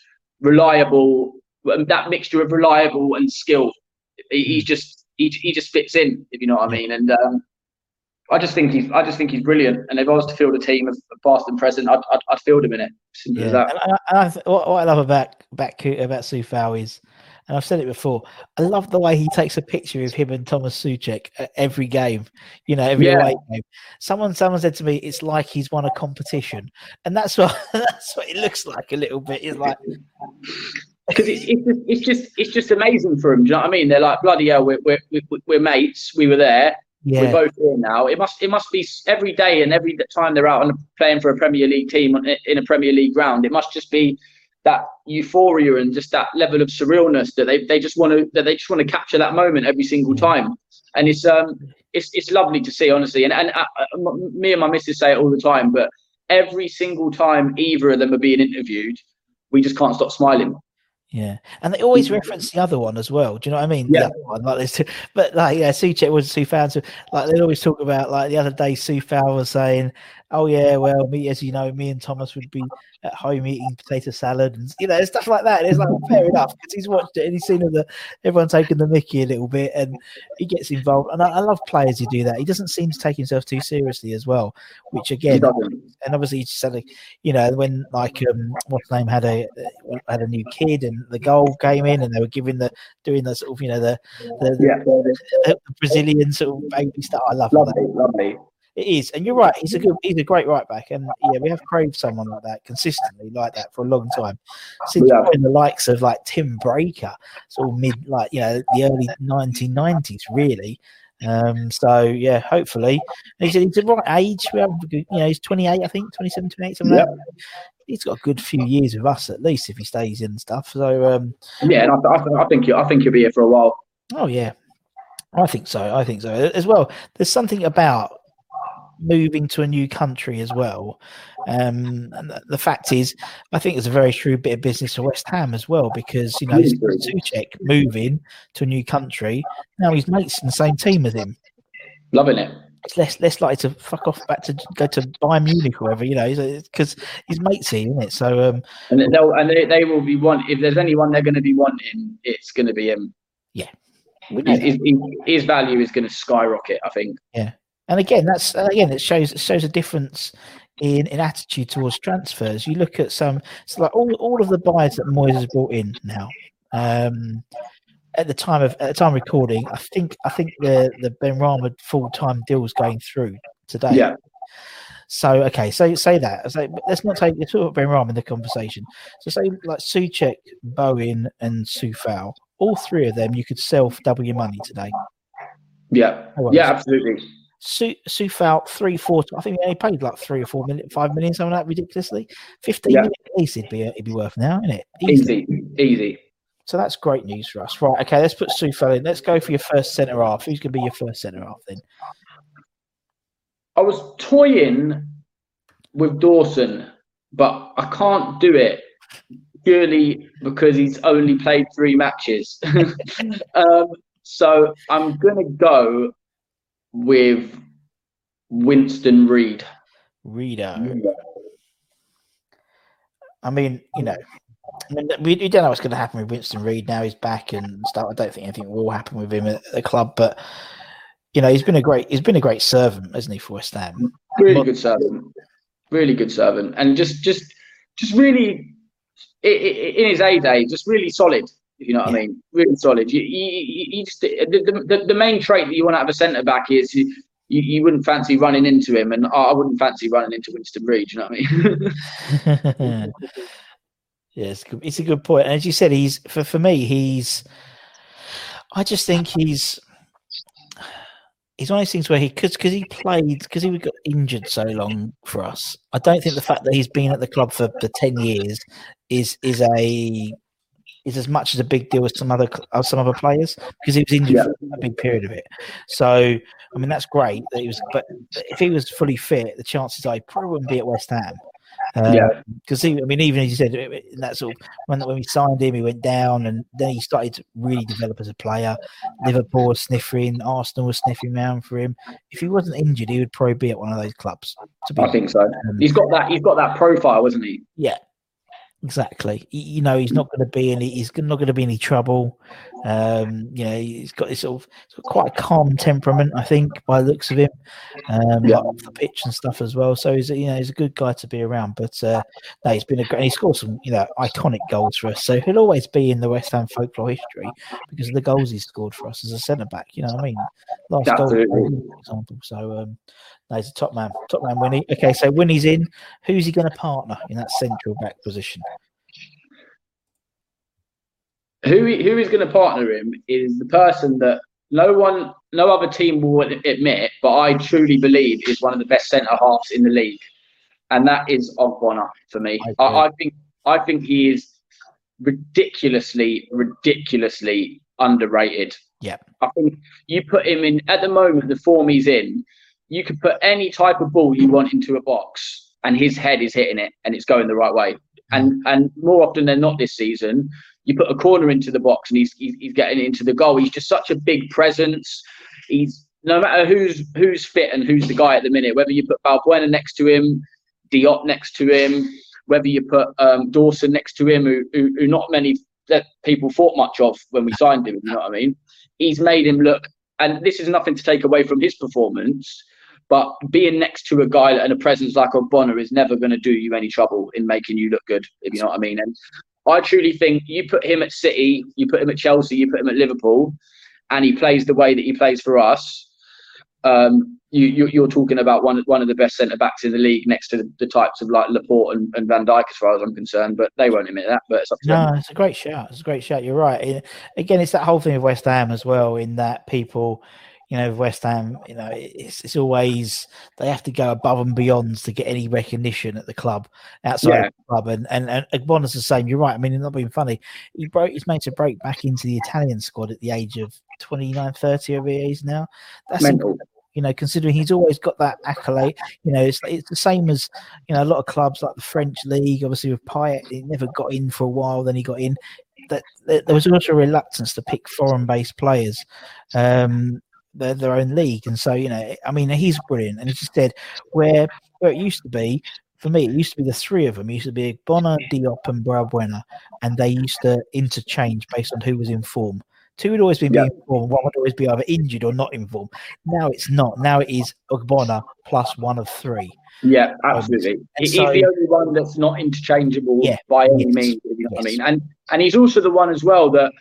reliable. That mixture of reliable and skill. He, he's hmm. just he, he just fits in, if you know what I mean. And um, I just think he's I just think he's brilliant. And if I was to field a team of past and present, I'd I'd, I'd field him in it. Simple
yeah. And I, and I, what, I love about about about Coufal is and I've said it before. I love the way he takes a picture of him and Thomas Soucek at every game. You know, every
Yeah.
away game. Someone, someone said to me, "It's like he's won a competition," and that's what that's what it looks like a little bit. It's like,
because it's, it's just it's just it's just amazing for him. Do you know what I mean? They're like bloody hell. We're we're, we're, we're mates. We were there. We're both here now. It must it must be every day and every time they're out and playing for a Premier League team in a Premier League ground. It must just be that euphoria and just that level of surrealness that they, they just want to that they just want to capture that moment every single time. And it's um it's it's lovely to see honestly. And and uh, m- me and my missus say it all the time, but every single time either of them are being interviewed, we just can't stop smiling.
yeah, and they always reference the other one as well. Do you know what I mean?
Yeah.
one, like this, but like yeah, Soucek was Sufan. So like they always talk about like the other day, Coufal was saying, "Oh yeah, well, me as you know, me and Thomas would be at home eating potato salad and you know stuff like that." And it's like fair enough because he's watched it and he's seen all the everyone taking the Mickey a little bit, and he gets involved. And I, I love players who do that. He doesn't seem to take himself too seriously as well, which again, and obviously he just you know, when like um, what's name had a had a new kid and the goal came in and they were giving the doing the sort of you know the the,
Yeah,
the, the Brazilian sort of baby stuff. I love
lovely,
that.
lovely.
It is, and you're right. He's a good, he's a great right back, and yeah, we have craved someone like that consistently, like that for a long time. Since
Yeah.
in the likes of like Tim Breacker, sort of mid, like you know, the early 1990s, really. Um, so yeah, hopefully he's, he's the right age. We have, you know, he's 28, I think, 27, 28, something like that. He's got a good few years with us at least if he stays in and stuff. So um,
Yeah, and I, I, I think you I think you'll be here for a while.
Oh yeah, I think so. I think so as well. There's something about moving to a new country as well. Um, and the- the fact is, I think it's a very true bit of business for West Ham as well because you know
true.
Soucek moving to a new country. Now his mates in the same team as him.
Loving it.
It's less less likely to fuck off back to go to Bayern Munich or whatever, you know, because his mates here, isn't it? So um,
And they'll and they, they will be one. If there's anyone they're going to be wanting, it's going to be him.
Yeah.
His, his, his value is going to skyrocket. I think.
And again, that's again, it shows it shows a difference in, in attitude towards transfers. You look at some, it's like all, all of the buyers that Moyes has brought in now. Um, at the time of at the time of recording, I think I think the the Benrahma full time deal is going through today.
Yeah.
So okay, so say that. So let's not take let's talk about Ben Ram in the conversation. So say like Soucek, Bowen, and Coufal. All three of them you could sell for double your money today.
Yeah. Yeah. Absolutely.
Su Coufal three, four. I think he only paid like three or four million, five million, something like that, ridiculously. Fifteen
Yeah.
million at least it'd be it'd be worth now, isn't it? Easily.
Easy. Easy.
So that's great news for us. Right, okay, let's put Coufal in. Let's go for your first centre half. Who's gonna be your first centre half then?
I was toying with Dawson, but I can't do it purely because he's only played three matches. um, so I'm going to go with Winston Reid.
Reader. I mean, you know, I mean, we, we don't know what's going to happen with Winston Reid now. He's back and stuff. I don't think anything will happen with him at the club, but you know, he's been a great he's been a great servant, hasn't he, for West Ham?
Really good servant. Really good servant, and just just just really i- i- in his A day, just really solid. You know what I mean, really solid. You, you, you just the, the, the main trait that you want to have a centre back is you, you, wouldn't fancy running into him, and I wouldn't fancy running into Winston Reid. You know what I mean?
yeah, it's, good. it's a good point. And as you said, he's for for me, he's. I just think he's. He's one of those things where he because because he played because he got injured so long for us. I don't think the fact that he's been at the club for, for ten years is is a is as much as a big deal as some other as some other players because he was injured
Yeah.
for a big period of it. So I mean that's great that he was, but if he was fully fit, the chances are he probably wouldn't be at West Ham.
Yeah.
because I mean, even as you said, in that sort of when when we signed him, he went down, and then he started to really develop as a player. Liverpool was sniffing, Arsenal was sniffing around for him. If he wasn't injured, he would probably be at one of those clubs. To be
I think so.
um,
He's got that. He's got that profile, hasn't he?
yeah. Exactly. You, know, he's not going to be any. He's not going to be any trouble. Um, you know, he's got this sort of got quite a calm temperament, I think, by the looks of him, um,
Yeah.
off the pitch and stuff as well. So he's a- you know he's a good guy to be around. But uh, no, he's been a great. He scored some you know iconic goals for us. So he'll always be in the West Ham folklore history because of the goals he's scored for us as a centre back. You know what I mean? Last goal, for example. So um, no, he's a top man, top man. Winnie. Okay, so when he's in, who's he going to partner in that central back position?
Who he- who is going to partner him is the person that no one, no other team will admit, but I truly believe is one of the best centre halves in the league, and that is Ogbonna for me.
I
I. I think I think he is ridiculously, ridiculously underrated.
Yeah.
I think you put him in at the moment, the form he's in, you could put any type of ball you want into a box, and his head is hitting it, and it's going the right way. Mm. And and more often than not this season, you put a corner into the box, and he's he's, getting into the goal. He's just such a big presence. He's no matter who's who's fit and who's the guy at the minute, whether you put Balbuena next to him, Diop next to him, whether you put um, Dawson next to him, who, who, who not many that people thought much of when we signed him. You know what I mean? He's made him look, and this is nothing to take away from his performance, but being next to a guy and a presence like Ogbonna is never going to do you any trouble in making you look good, if you know what I mean. And I truly think you put him at City, you put him at Chelsea, you put him at Liverpool, and he plays the way that he plays for us. Um, you, you, you're talking about one one of the best centre backs in the league, next to the, the types of like Laporte and, and Van Dijk, as far as I'm concerned. But they won't admit that. But it's up to them.
No, it's a great shout. It's a great shout. You're right. Again, it's that whole thing of West Ham as well, in that people, you know, West Ham, you know, it's, it's always they have to go above and beyond to get any recognition at the club outside
Yeah.
of the club. And and and Ogbonna's the same. You're right. I mean, it's not being funny. He broke. He's made to break back into the Italian squad at the age of 29, 30 over is now. That's
Mental.
incredible. You know, considering he's always got that accolade, you know, it's, it's the same as you know a lot of clubs like the French league. Obviously, with Payet, he never got in for a while. Then he got in. That, that there was also a reluctance to pick foreign-based players, um, their, their own league, and so you know, I mean, he's brilliant. And as you said, where where it used to be for me, it used to be the three of them. It used to be Bonner, Diop, and Balbuena, and they used to interchange based on who was in form. Two would always be
Yeah.
being in one would always be either injured or not informed. Now it's not. Now it is Ogbonna plus one of three.
Yeah, um, absolutely.
And
He- he's
so-
the only one that's not interchangeable
Yeah,
by any
yes,
means, you know what I mean. And and he's also the one as well that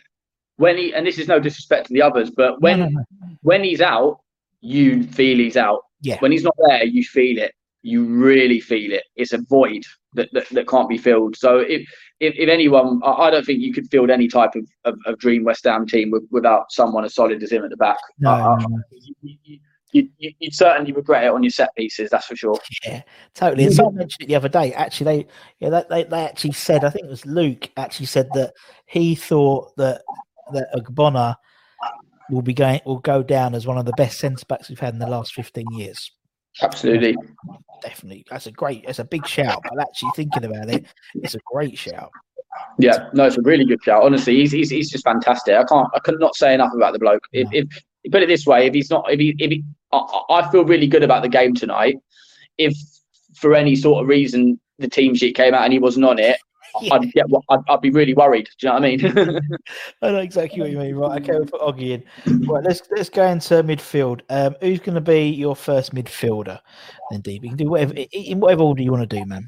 when he and this is no disrespect to the others, but when
no, no.
when he's out, you feel he's out.
Yeah.
When he's not there, you feel it. You really feel it. It's a void that, that, that can't be filled. So if if, if anyone, I, I don't think you could field any type of, of, of dream West Ham team with, without someone as solid as him at the back.
No, no, no.
you, you, you, you, you'd certainly regret it on your set pieces, that's for sure.
Yeah, totally. And someone mentioned it the other day. Actually, they yeah, they, they, they actually said. I think it was Luke actually said that he thought that that Ogbonna will be going will go down as one of the best centre backs we've had in the last fifteen years.
Absolutely.
Definitely, that's a great. That's a big shout. But actually thinking about it, it's a great shout.
Yeah, no, it's a really good shout. Honestly, he's, he's, he's just fantastic. I can't, I could not say enough about the bloke. If, if put it this way, if he's not, if he, if he, I, I feel really good about the game tonight. If for any sort of reason the team sheet came out and he wasn't on it, I'd get, I'd, I'd be really worried. Do you know what I mean?
I know exactly what you mean. Right, okay, we'll put Oggy in. Right, let's let's go into midfield. Um, who's going to be your first midfielder? Then, Deep, you can do whatever in whatever order you want to do, man.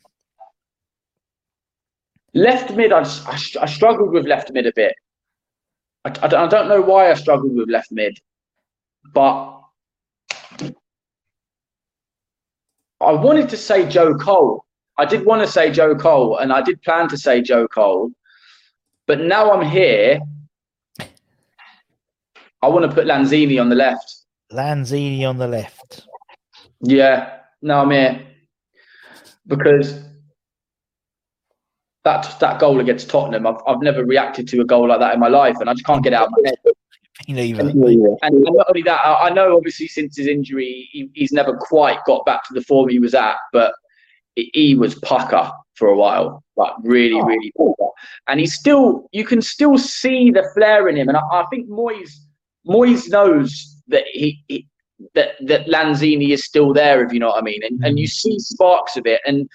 left mid, I, I, I struggled with left mid a bit. I, I I don't know why I struggled with left mid, but I wanted to say Joe Cole. I did want to say Joe Cole, and I did plan to say Joe Cole, but now I'm here. I want to put Lanzini on the left.
Lanzini on the left.
Yeah, no, I'm here because that that goal against Tottenham, I've I've never reacted to a goal like that in my life, and I just can't get it out of my head.
Me neither.
And, and not only that, I I know obviously since his injury, he, he's never quite got back to the form he was at, but he, he hmm. was pucker for a while, like really, oh. really pucker. And he's still, you can still see the flair in him. And I, I think Moyes, Moyes knows that he, he that that Lanzini is still there, if you know what I mean. And and you hmm. see sparks of it. And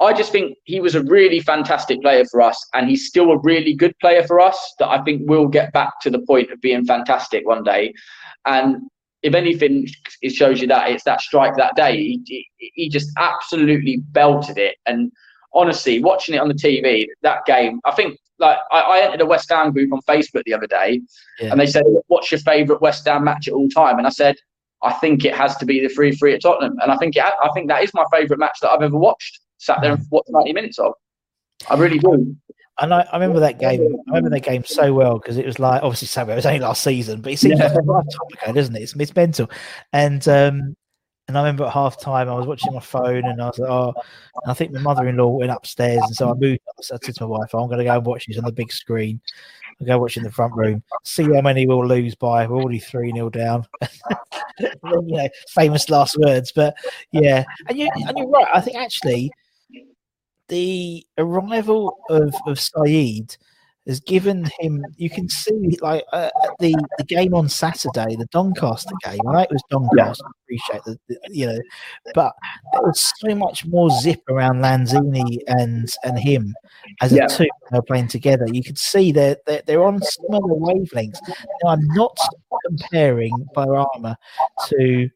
I just think he was a really fantastic player for us, and he's still a really good player for us. That I think will get back to the point of being fantastic one day. And if anything, it shows you that it's that strike that day. He, he, just absolutely belted it. And honestly, watching it on the TV, that game, I think like I, I entered a West Ham group on Facebook the other day,
Yeah.
and they said, "What's your favourite West Ham match at all time?" And I said, "I think it has to be the three three at Tottenham." And I think it, I think that is my favourite match that I've ever watched. Sat there and mm. watched ninety minutes of. I really do.
And I, I remember that game. I remember that game so well because it was like obviously so well, it was only last season, but it seems like a lifetime ago, doesn't it? It's, it's mental. And um, and I remember at half time I was watching my phone and I was like, oh, I think my mother in law went upstairs and so I moved. I said to my wife, I'm going to go and watch this on the big screen. I'll go watch in the front room, see how many we'll lose by. We're already 3 0 down. you know, famous last words. But yeah, and, you, and you're right. I think actually the arrival of, of Saeed has given him. You can see, like uh, at the the game on Saturday, the Doncaster game. I know it was Doncaster. I appreciate the, the- you know, but there was so much more zip around Lanzini and and him as
Yeah.
a two when they're playing together. You could see they're they're, they're on similar wavelengths. Now, I'm not comparing Benrahma to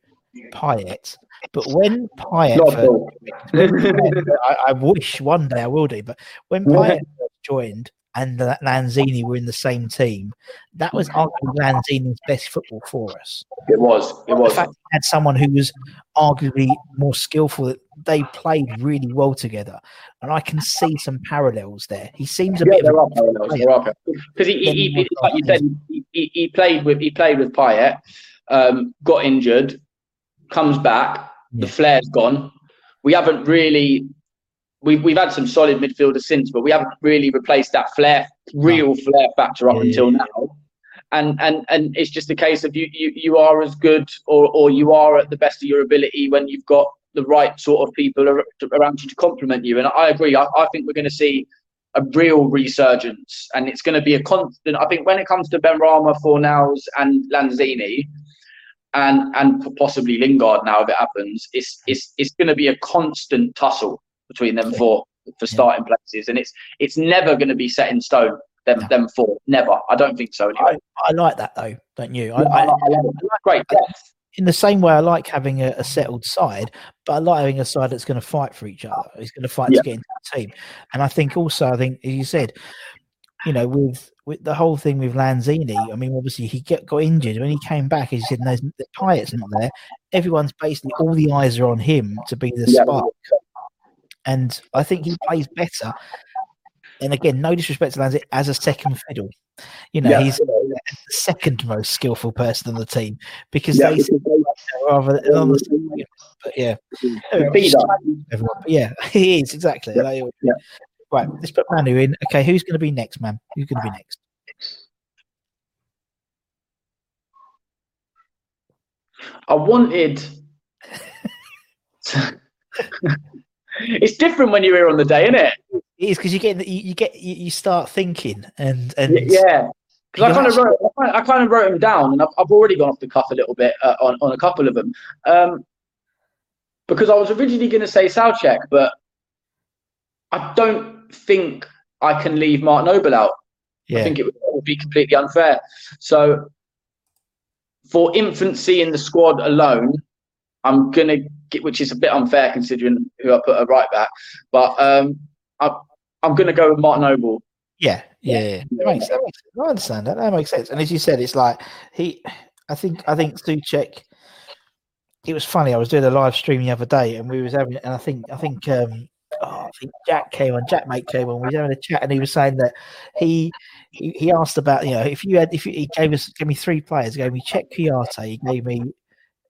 Payet. But when Payet, first- I, I wish one day I will do, but when. Payet joined and La- Lanzini were in the same team, that was arguably Lanzini's best football for us.
It was. It was.
fact we had someone who was arguably more skillful, they played really well together, and I can see some parallels there. He seems a
Yeah,
bit
there are parallels. Because he, he, he, like you said, he, he, he played with he played with Payet, um, got injured, comes back, the flair's gone. We haven't really. We've, we've had some solid midfielders since, but we haven't really replaced that flair, real flair factor up
Yeah,
until
yeah,
now. And and and it's just a case of you you you are as good or or you are at the best of your ability when you've got the right sort of people around you to complement you. And I agree. I, I think we're going to see a real resurgence, and it's going to be a constant. I think when it comes to Benrahma, Fornals, and Lanzini, and and possibly Lingard now if it happens, it's hmm. it's it's going to be a constant tussle between them four for starting places, and it's it's never going to be set in stone. Them
No.
them four, never. I don't think so. Anyway,
I, I like that though, don't you? I,
I, I, it. Great depth.
in the same way, I like having a, a settled side, but I like having a side that's going to fight for each other. It's going to fight
Yeah.
to get into the team. And I think also, I think as you said, you know, with with the whole thing with Lanzini, I mean, obviously he get, got injured when he came back. he said, no, the Payet's not there. Everyone's basically all the eyes are on him to be the
Yeah.
spark. And I think he plays better. And again, no disrespect to Lanzini as a second fiddle. You know,
Yeah.
he's the second most skillful person on the team because
Yeah,
they rather on the same. But yeah,
the feeder.
everyone. But yeah, he is exactly. Like. Right, let's put Manu in. Okay, who's going to be next, man? Who's going to be next?
I wanted. it's different when you're here on the day, isn't it?
It is because you get you, you get you, you start thinking and and
Yeah. Because I kind of wrote, I kind of, I kind of wrote them down, and I've, I've already gone off the cuff a little bit uh, on on a couple of them. Um, because I was originally going to say Soucek, but I don't think I can leave Mark Noble out. I think it would, it would be completely unfair. So, for infancy in the squad alone, I'm gonna get, which is a bit unfair considering who I put a right back, but um, I, I'm gonna go with Mark Noble.
yeah, yeah, yeah. That makes, that makes sense. I understand that. That makes sense. And as you said, it's like he. I think I think Soucek. It was funny. I was doing a live stream the other day, and we was having, and I think I think um, oh, Jack came on, Jack mate came on. We were having a chat, and he was saying that he he, he asked about you know if you had if you, he gave us gave me three players, he gave me Chet Kouyate, he gave me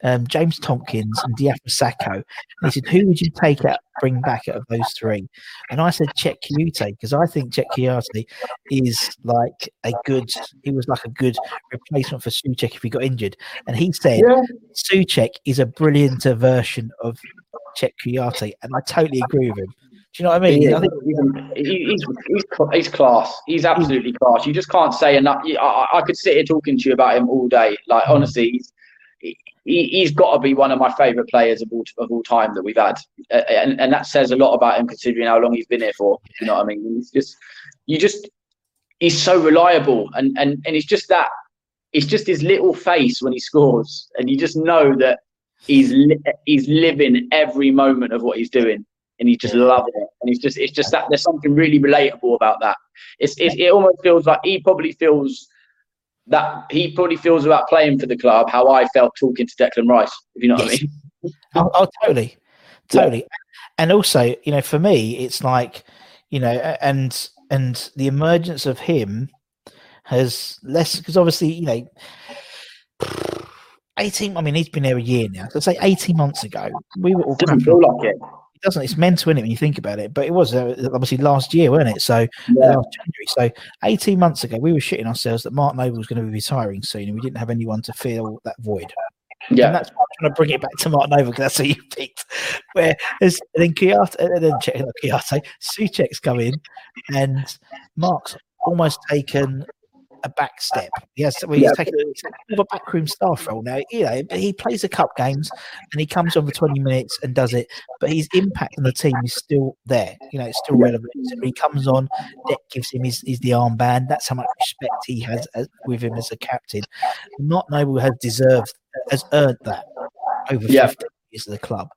um, James Tomkins and Diafra Sakho. And he said, who would you take out, bring back out of those three? And I said Chet Kouyate because I think Chet Kouyate is like a good. He was like a good replacement for Soucek if he got injured. And he said
Yeah.
Soucek is a brilliant version of Chet Kouyate, and I totally agree with him. Do you know what I mean?
He
I think
He's, he's, he's, he's class. He's absolutely class. You just can't say enough. I, I- I could sit here talking to you about him all day. Like honestly, he's, he- he's got to be one of my favourite players of all of all time that we've had, and and that says a lot about him considering how long he's been here for. You know what I mean? He's just you just he's so reliable, and and and it's just that it's just his little face when he scores, and you just know that he's li- he's living every moment of what he's doing, and he just loves it. And he's just it's just that there's something really relatable about that. It's, it's it almost feels like he probably feels that he probably feels about playing for the club how I felt talking to Declan Rice. If you know what I mean?
Oh, oh, totally, totally. And also, you know, for me, it's like, you know, and and the emergence of him has less because obviously, you know, eighteen. I mean, he's been there a year now. So say eighteen months ago, we were all
Doesn't feel like it.
Doesn't. It's mental, isn't it, when you think about it? But it was uh, obviously last year, wasn't it? So
Yeah.
last January. So eighteen months ago, we were shitting ourselves that Mark Noble was going to be retiring soon, and we didn't have anyone to fill that void.
Yeah, And
that's why I'm trying to bring it back to Mark Noble because that's who you picked. Where there's, then Kouyate, and then Kouyate, Soucek's come in, and Mark's almost taken a back step. Yes, well, he's
Yeah.
taken he's a backroom staff role now. You know, he plays the cup games and he comes on for 20 minutes and does it, but his impact on the team is still there. You know, it's still relevant. So he comes on, Deck gives him his, his the armband. That's how much respect he has as, with him as a captain. Not Noble has deserved, has earned that over
Yeah.
50 of the club.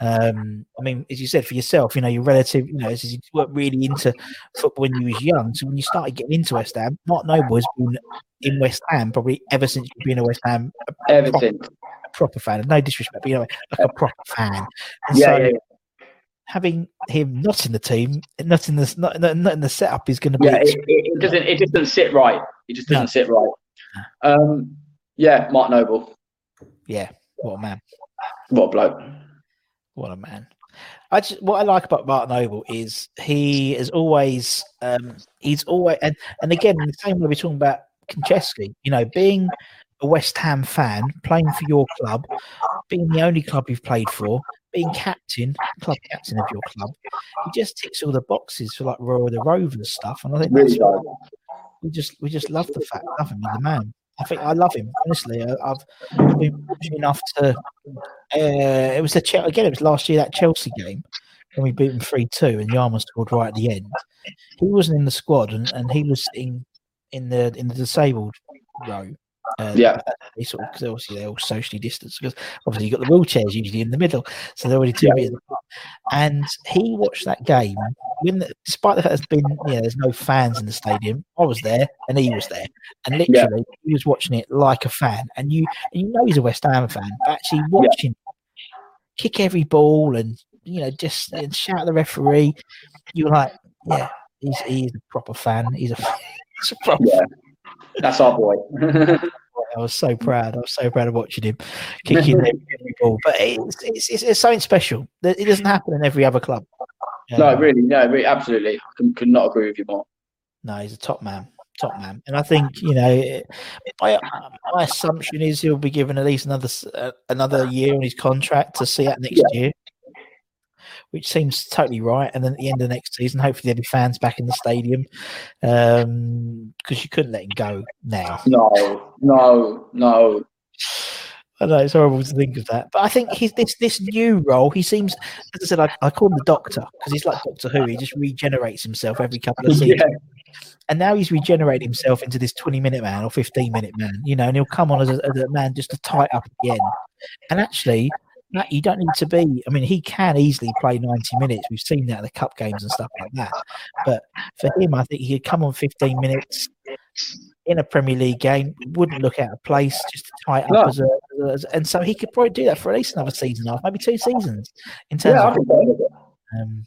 Um, I mean, as you said for yourself, you know, your relative, you know, you weren't really into football when you was young. So when you started getting into West Ham, Mark Noble has been in West Ham probably ever since you've been a West Ham a
Everything.
proper fan. No disrespect, but you know, like a proper fan.
Yeah,
so
yeah,
having him not in the team, not in the not, not in the setup is going to be.
yeah. It, it, it doesn't. It just doesn't sit right. It just doesn't
No.
sit right. Um. Yeah, Mark Noble.
yeah, what a man.
What a bloke.
What a man. I just what I like about Mark Noble is he is always um he's always and, and again the same way we're talking about Konchesky, you know, being a West Ham fan, playing for your club, being the only club you've played for, being captain, club captain of your club, he just ticks all the boxes for like Roy of the Rovers stuff. And I think that's
Really
we just we just love the fact love him, he's the man. I think I love him honestly. I, I've been fortunate enough to. Uh, it was the again. It was last year that Chelsea game when we beat them three two, and Yarma scored right at the end. He wasn't in the squad, and, and he was sitting in the in the disabled row. Uh,
Yeah.
they sort of, 'cause obviously they're all socially distanced because obviously you've got the wheelchairs usually in the middle, so they're already two
Yeah.
meters apart. And he watched that game when, despite the fact there's been, you know, there's no fans in the stadium. I was there and he was there, and
Yeah.
literally he was watching it like a fan. And you, and you know, he's a West Ham fan, but actually watching kick every ball and you know just and shout at the referee, you're like, yeah, he's he's a proper fan. He's a, he's a proper.
Yeah. That's our boy.
I was so proud. I was so proud of watching him kicking every, ball. But it's, it's, it's, it's something special. It doesn't happen in every other club.
no,
Um,
really, no, really, absolutely. I could, could not agree with you more.
No, he's a top man, top man. And I think you know, my my assumption is he'll be given at least another uh, another year on his contract to see out next year, which seems totally right. And then at the end of the next season, hopefully there'll be fans back in the stadium um, because you couldn't let him go now.
No, no, no.
I know it's horrible to think of that, but I think he's this this new role. He seems, as I said, I, I call him the Doctor because he's like Doctor Who. He just regenerates himself every couple of seasons.
Yeah,
and now he's regenerated himself into this 20 minute man or 15 minute man, you know, and he'll come on as a, as a man just to tie it up at the end. And actually, you don't need to be. I mean, he can easily play 90 minutes. We've seen that in the cup games and stuff like that. But for him, I think he could come on 15 minutes in a Premier League game, wouldn't look out of place just to tie it up
No.
as, a, as. And so he could probably do that for at least another season half, maybe two seasons in terms
yeah,
of um,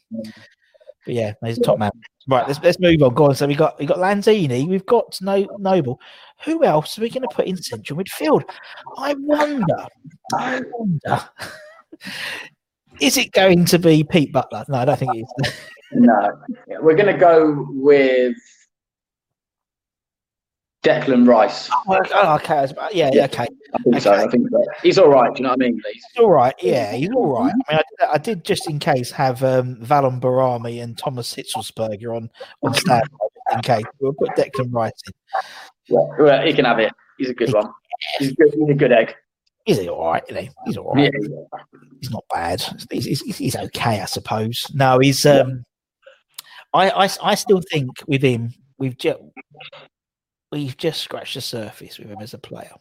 but yeah, he's a top man. Right, let's let's move on. Go on. So we got we got Lanzini, we've got no Noble. Who else are we going to put in central midfield? I wonder. I wonder. is it going to be Pete Butler? No, I don't think it is.
No, we're going to go with Declan Rice.
Oh, okay, about- yeah, yeah, okay.
I think so. I think so. He's all right. Do you know what I mean? He's,
He's all right. Yeah, he's all right. I mean, I, I did just in case have um, Valon Behrami and Thomas Hitzlsperger on on standby in case. We'll put Declan Rice in.
yeah, well, he can have it. He's a good one. He's, good, he's a good egg.
he's all right. You know, he's all right. Yeah, He's not bad. He's, he's, he's okay, I suppose. No, he's. um I, I, I still think with him, we've just we've just scratched the surface with him as a player.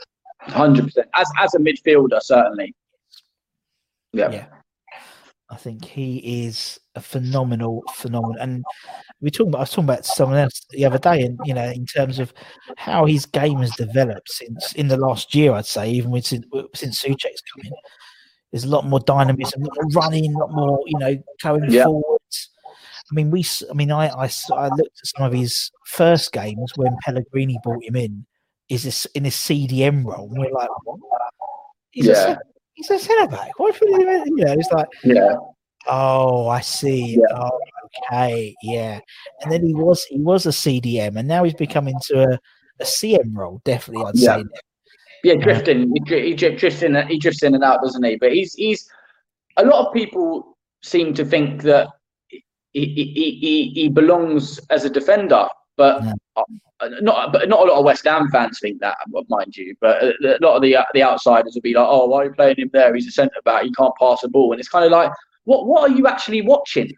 Hundred percent. As as a midfielder, certainly. Yeah.
Yeah. I think he is a phenomenal, phenomenal. And we talking about I was talking about someone else the other day, and you know, in terms of how his game has developed since in the last year, I'd say, even with since, since Soucek's come in, there's a lot more dynamism, a lot more running, a lot more, you know, going
Yeah.
forwards. I mean, we. I mean, I, I I looked at some of his first games when Pellegrini brought him in. Is this in his CDM role? And we're like. He's a
Yeah.
centre- he's a centre back. Why put him in? You know, it's like,
Yeah.
oh, I see.
Yeah.
Oh, okay, yeah. And then he was he was a CDM, and now he's become into a, a CM role. Definitely, I'd
Yeah.
say.
Yeah, drifting. He, he drifts in. He drifts in and out, doesn't he? But he's he's. A lot of people seem to think that he he, he, belongs as a defender, but
Yeah.
uh, not. But not a lot of West Ham fans think that, mind you. But a a lot of the the outsiders will be like, "Oh, why are you playing him there? He's a centre back. He can't pass a ball." And it's kind of like, what what are you actually watching?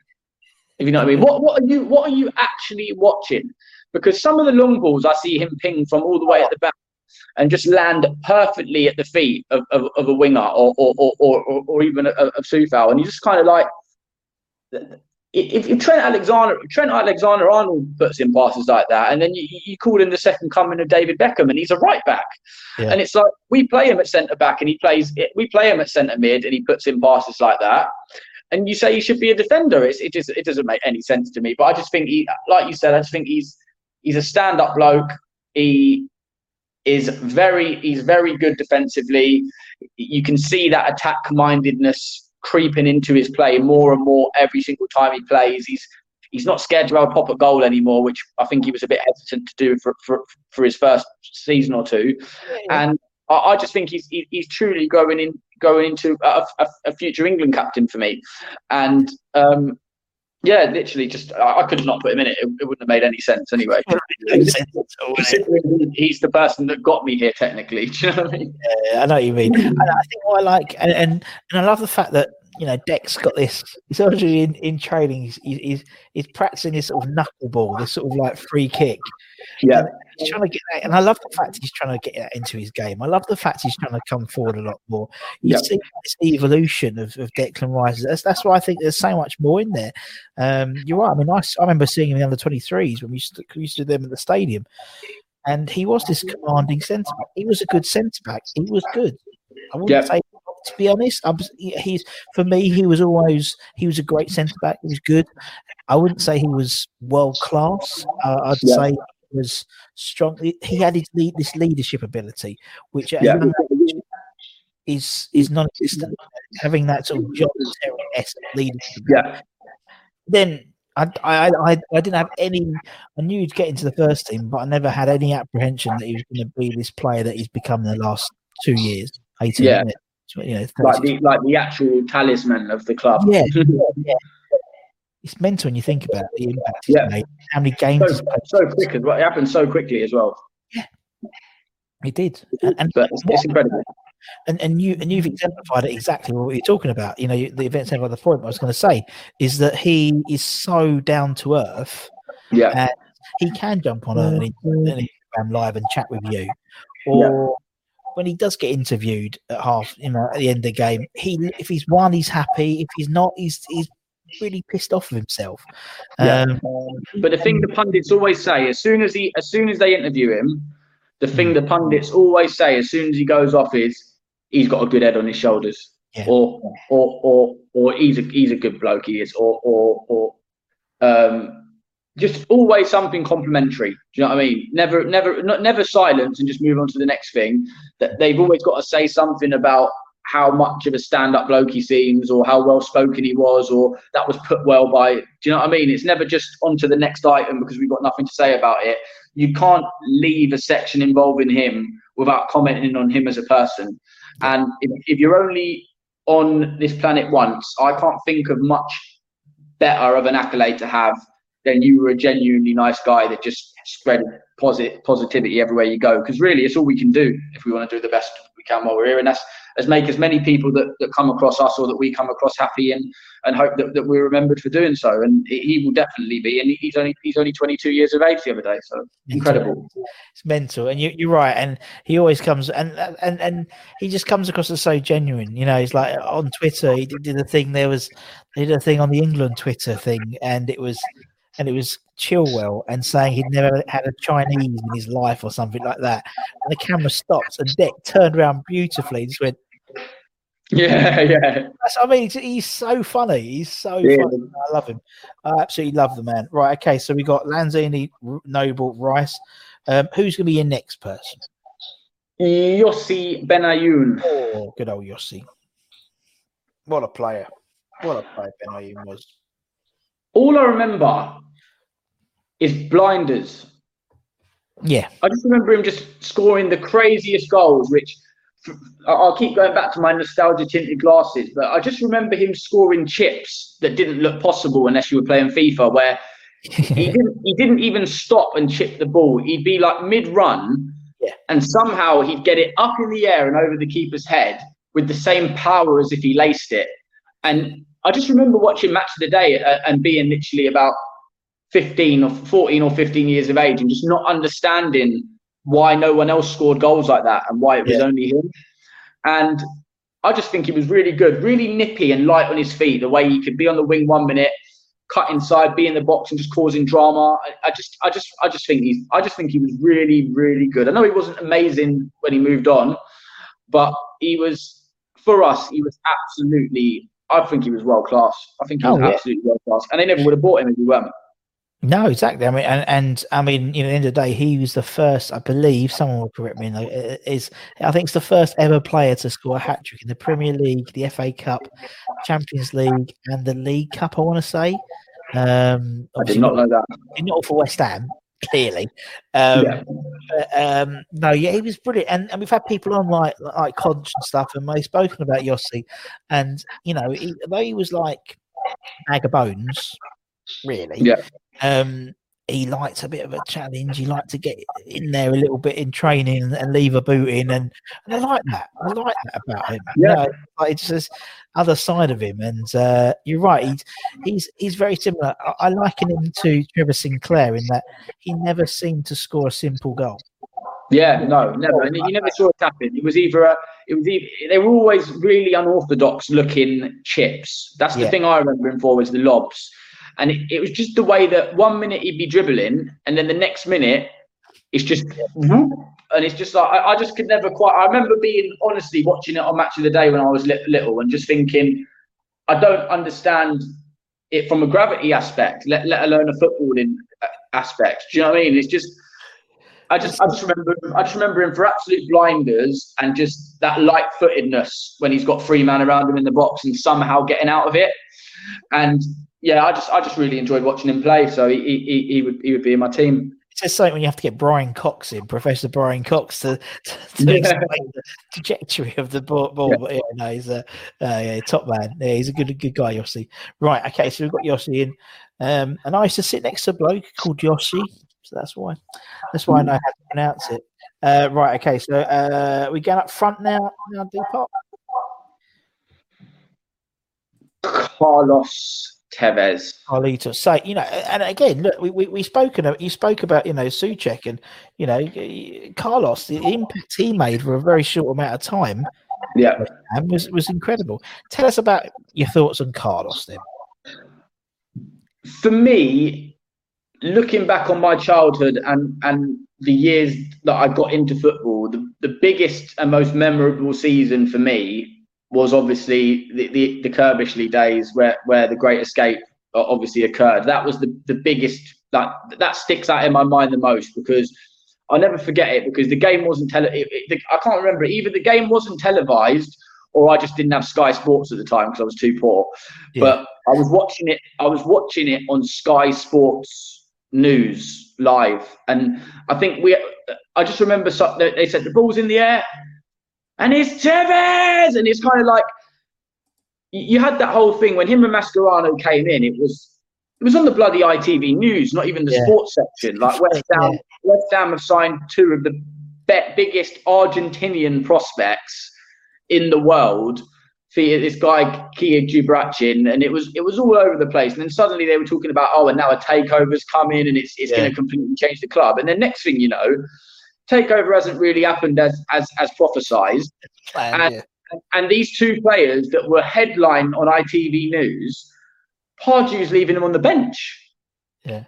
If you know what I mean. What what are you what are you actually watching? Because some of the long balls I see him ping from all the way at the back and just land perfectly at the feet of, of, of a winger or or, or, or, or, or even of, of Coufal. And you just kind of like, if, if Trent Alexander Trent Alexander Arnold puts in passes like that, and then you, you call in the second coming of David Beckham, and he's a right back,
Yeah.
and it's like we play him at centre back, and he plays we play him at centre mid, and he puts in passes like that. And you say he should be a defender. It's, it just it doesn't make any sense to me. But I just think he, like you said, I just think he's he's a stand-up bloke. He is very he's very good defensively. You can see that attack mindedness creeping into his play more and more every single time he plays. He's he's not scared to have a pop a goal anymore, which I think he was a bit hesitant to do for for, for his first season or two. And I, I just think he's he, he's truly going in going into a, a, a future England captain for me. And um, yeah, literally, just I, I could not put him in it. it. It wouldn't have made any sense anyway.
No sense at all, innit?
Considering he's the person that got me here, technically. Do you know what I mean?
Yeah, I know what you mean. And I think what I like, and, and and I love the fact that you know Deck's got this. He's actually in, in training. He's, he's he's practicing this sort of knuckleball, this sort of like free kick.
Yeah.
He's trying to get that, and I love the fact he's trying to get that into his game. I love the fact he's trying to come forward a lot more. You
Yeah.
see this evolution of, of Declan Rice. That's, that's why I think there's so much more in there. Um, you're right. I mean, I, I remember seeing him in the under 23s when we used to, we used to do them at the stadium, and he was this commanding centre back. He was a good centre back. He was good. I wouldn't
Yeah.
say, to be honest, I'm, he's for me. He was always he was a great centre back. He was good. I wouldn't say he was world class. Uh, I'd
Yeah.
say was strong. He- had his lead, this leadership ability, which at
Yeah.
is is non-existent. Having that sort of John Terry-esque leadership.
Yeah.
Then I, I I I didn't have any. I knew he'd get into the first team, but I never had any apprehension that he was going to be this player that he's become in the last two years, eighteen.
Yeah.
minutes, you know,
Like the like the actual talisman of the club.
Yeah, yeah. It's mental when you think about the impact
Yeah.
made. How many games
So, so quick as well. It happened so quickly as well.
Yeah, he did, and and,
it's, it's incredible.
and, and you and you've exemplified it exactly what you're talking about. You know, the events have the point. I was going to say is that he is so down to earth.
Yeah.
he can jump on an, an Instagram live and chat with you, or when he does get interviewed at half, you know, at the end of the game, he if he's won, he's happy. If he's not, he's he's really pissed off with himself.
Yeah.
Um,
But the thing the pundits always say, as soon as he, as soon as they interview him, the thing the pundits always say, as soon as he goes off, is he's got a good head on his shoulders,
Yeah.
or or or or he's a he's a good bloke. He is, or or or um, just always something complimentary. Do you know what I mean? Never never not never silence and just move on to the next thing. That they've always got to say something about how much of a stand-up bloke he seems, or how well spoken he was, or that was put well by. Do you know what I mean? It's never just on to the next item because we've got nothing to say about it. You can't leave a section involving him without commenting on him as a person. And if, if you're only on this planet once, I can't think of much better of an accolade to have than you were a genuinely nice guy that just spread posit- positivity everywhere you go. Because really, it's all we can do if we want to do the best we can while we're here, and that's as make as many people that, that come across us or that we come across happy and and hope that, that we're remembered for doing so. And he will definitely be. And he's only he's only 22 years of age the other day, so incredible.
It's mental, and you, you're right. And he always comes and and and he just comes across as so genuine. You know, he's like on Twitter. He did, did a thing. There was did a thing on the England Twitter thing, and it was and it was Chilwell and saying he'd never had a Chinese in his life or something like that. And the camera stopped and Deck turned around beautifully and just went,
Yeah, yeah.
That's, I mean, he's, he's so funny. He's so
Yeah.
funny. I love him. I absolutely love the man. Right. Okay. So we got Lanzini, Noble, Rice. Um, who's going to be your next person?
Yossi Benayoun.
Oh, good old Yossi. What a player. What a player Benayoun was.
All I remember is blinders.
Yeah.
I just remember him just scoring the craziest goals, which I'll keep going back to my nostalgia tinted glasses, but I just remember him scoring chips that didn't look possible unless you were playing FIFA, where he didn't he didn't even stop and chip the ball. He'd be like mid run,
Yeah.
and somehow he'd get it up in the air and over the keeper's head with the same power as if he laced it. And I just remember watching Match of the Day uh, and being literally about 15 or 14 or 15 years of age and just not understanding why no one else scored goals like that and why it was
Yeah.
only him. And I just think he was really good, really nippy and light on his feet. The way he could be on the wing one minute, cut inside, be in the box, and just causing drama. I, I just, I just, I just think he's, I just think he was really, really good. I know he wasn't amazing when he moved on, but he was for us. He was absolutely. I think he was world class. I think he was
Oh, yeah.
absolutely world class, and they never would have bought him if he weren't.
No, exactly. I mean, and, and I mean, you know, at the end of the day, he was the first, I believe, someone will correct me, is I think it's the first ever player to score a hat trick in the Premier League, the FA Cup, Champions League, and the League Cup. I want to say. Um,
I did not know that.
not for West Ham, clearly. Um,
Yeah.
but, um, no, yeah, he was brilliant, and, and we've had people on like like Conch and stuff, and they've spoken about Yossi, and you know, he, though he was like bag of bones, really.
Yeah.
Um, he liked a bit of a challenge. He liked to get in there a little bit in training and, and leave a boot in, and, and I like that. I like that about him. You
Yeah.
know, like it's this other side of him, and uh, you're right. He's he's he's very similar. I, I liken him to Trevor Sinclair in that he never seemed to score a simple goal.
Yeah, no, never. And you never saw it happen. It was either a, it was either, they were always really unorthodox looking chips. That's the
Yeah.
thing I remember him for was the lobs, and it, it was just the way that one minute he'd be dribbling, and then the next minute it's just mm-hmm. and it's just like I, I just could never quite. I remember being honestly watching it on Match of the Day when I was little, and just thinking, I don't understand it from a gravity aspect, let, let alone a footballing aspect. Do you know what I mean? It's just I just I just remember I just remember him for absolute blinders and just that light footedness when he's got three man around him in the box and somehow getting out of it. And yeah, I just I just really enjoyed watching him play. So he he, he would he would be in my team.
It's just something when you have to get Brian Cox in, Professor Brian Cox, to, to, to
Yeah.
explain the trajectory of the ball. ball.
Yeah.
But yeah, no, he's a uh, yeah, top man. Yeah, he's a good good guy, Yossi. Right, okay, so we've got Yossi in. Um, and I used to sit next to a bloke called Yossi, so that's why that's why I know how to pronounce it. Uh, right, okay, so uh, we going up front now, now Depop.
Carlos Tevez.
Carlitos. So you know, and again, look, we we, we spoken. You spoke about you know Soucek and you know Carlos. The impact he made for a very short amount of time
Yeah.
and was was incredible. Tell us about your thoughts on Carlos then.
For me, looking back on my childhood and and the years that I got into football, the, the biggest and most memorable season for me was obviously the, the, the Curbishley days where, where the Great Escape uh, obviously occurred. That was the, the biggest, that, that sticks out in my mind the most because I'll never forget it because the game wasn't tele. It, it, the, I can't remember either. The game wasn't televised or I just didn't have Sky Sports at the time because I was too poor.
Yeah.
But I was watching it. I was watching it on Sky Sports News live, and I think we. I just remember so, they said the ball's in the air, and it's Tevez, and it's kind of like you had that whole thing when him and Mascherano came in. It was it was on the bloody ITV News, not even the
Yeah.
sports section. Like West Ham,
Yeah.
West Ham have signed two of the biggest Argentinian prospects in the world. For this guy Kia Joorabchian, and it was it was all over the place. And then suddenly they were talking about oh, and now a takeover's come in, and it's it's
Yeah.
going to completely change the club. And then next thing you know, takeover hasn't really happened as as as prophesized.
Planned,
And-
yeah.
And these two players that were headline on ITV News, Pardew's leaving them on the bench.
Yeah.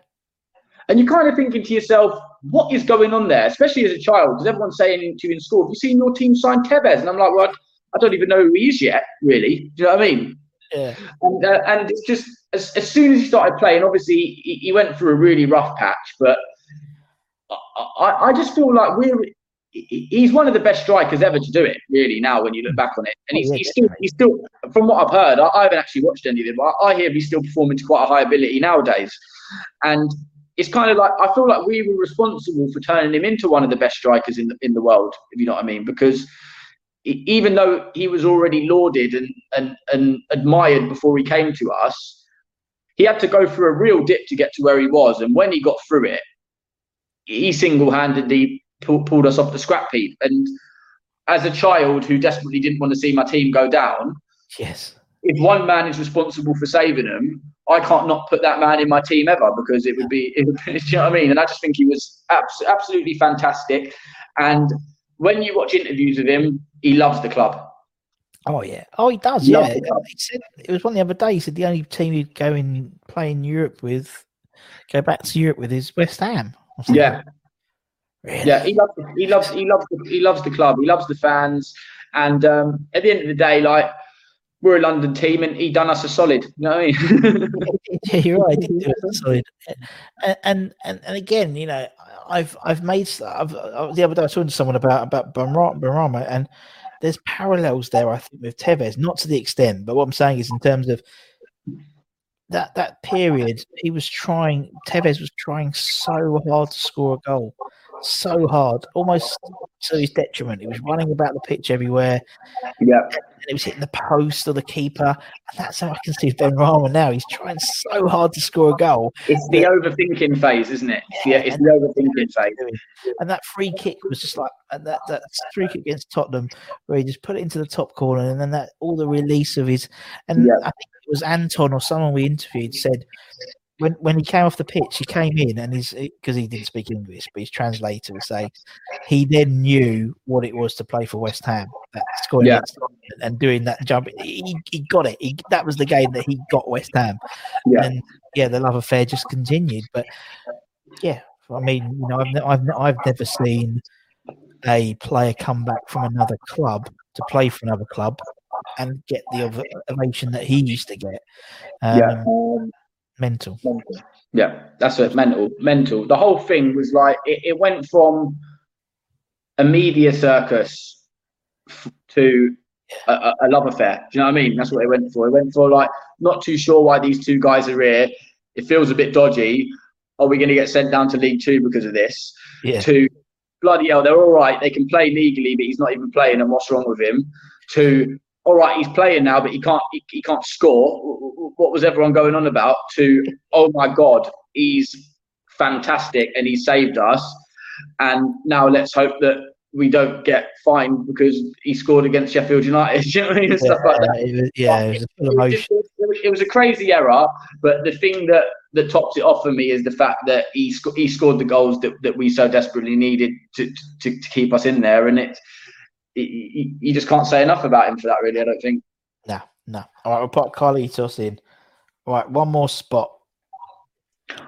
And you're kind of thinking to yourself, what is going on there? Especially as a child, because everyone's saying to you in school, have you seen your team sign Tevez? And I'm like, well, I don't even know who he is yet, really. Do you know what I mean?
Yeah.
And, uh, and it's just as, as soon as he started playing, obviously he, he went through a really rough patch, but I, I, just feel like we're he's one of the best strikers ever to do it. Really, now when you look back on it, and he's,
Oh,
he's still he's still from what I've heard, I, I haven't actually watched any of it, but I, I hear he's still performing to quite a high ability nowadays, and. It's kind of like I feel like we were responsible for turning him into one of the best strikers in the, in the world, if you know what I mean. Because even though he was already lauded and, and, and admired before he came to us, he had to go through a real dip to get to where he was. And when he got through it, he single-handedly pull, pulled us off the scrap heap. And as a child who desperately didn't want to see my team go down,
Yes.
if one man is responsible for saving them, I can't not put that man in my team ever because it would be, it would, you know what I mean? And I just think he was abs- absolutely fantastic. And when you watch interviews with him, he loves the club.
Oh yeah. Oh, he does.
Love
Yeah. He said it was one the other day. He said the only team he'd go and play in Europe with, go back to Europe with, is West Ham.
Yeah.
Really?
Yeah, he loves, he loves, he loves, the, he loves the club. He loves the fans, and um, at the end of the day, like we're a London team, and he done us a solid. You know what I mean?
yeah, you're right. he did do it solid. And, and and again, you know, I've I've made I've, the other day I was talking to someone about about Benrahma, and there's parallels there. I think with Tevez, not to the extent, but what I'm saying is in terms of that that period, he was trying. Tevez was trying so hard to score a goal, so hard, almost to his detriment. He was running about the pitch everywhere
yeah,
and it was hitting the post or the keeper. And that's how I can see Benrahma now. He's trying so hard to score a goal.
it's the overthinking phase, isn't it? Yeah, it's the overthinking phase.
And that free kick was just like and that, that free kick against Tottenham where he just put it into the top corner and then that all the release of his and
Yeah.
I think was Anton or someone we interviewed said when when he came off the pitch, he came in and he's because he didn't speak English, but his translator would say he then knew what it was to play for West Ham. That scoring
Yeah.
and doing that jump, he, he got it. He, that was the game that he got West Ham.
Yeah.
And yeah, the love affair just continued. But yeah, I mean, you know, I've I've, I've never seen a player come back from another club to play for another club and get the ov- ovation that he used to get. Um,
Yeah.
Mental.
Yeah, that's it. Mental, mental. The whole thing was like it, it went from a media circus f- to a, a, a love affair. Do you know what I mean? That's what it went for. It went for like not too sure why these two guys are here. It feels a bit dodgy. Are we going to get sent down to League Two because of this?
Yeah.
To bloody hell, they're all right. They can play legally, but he's not even playing. And what's wrong with him? To all right, he's playing now, but he can't. He, he can't score. What was everyone going on about? To oh my god, he's fantastic and he saved us. And now let's hope that we don't get fined because he scored against Sheffield United. You know what I mean? And stuff like that.
it was, yeah, it was a
It was, just- it was- it was a crazy error, but the thing that that tops it off for me is the fact that he sc- he scored the goals that, that we so desperately needed to, to to keep us in there, and it you, you just can't say enough about him for that. Really, I don't think.
No, no. All right, we'll put Carlitos in. All right, one more spot.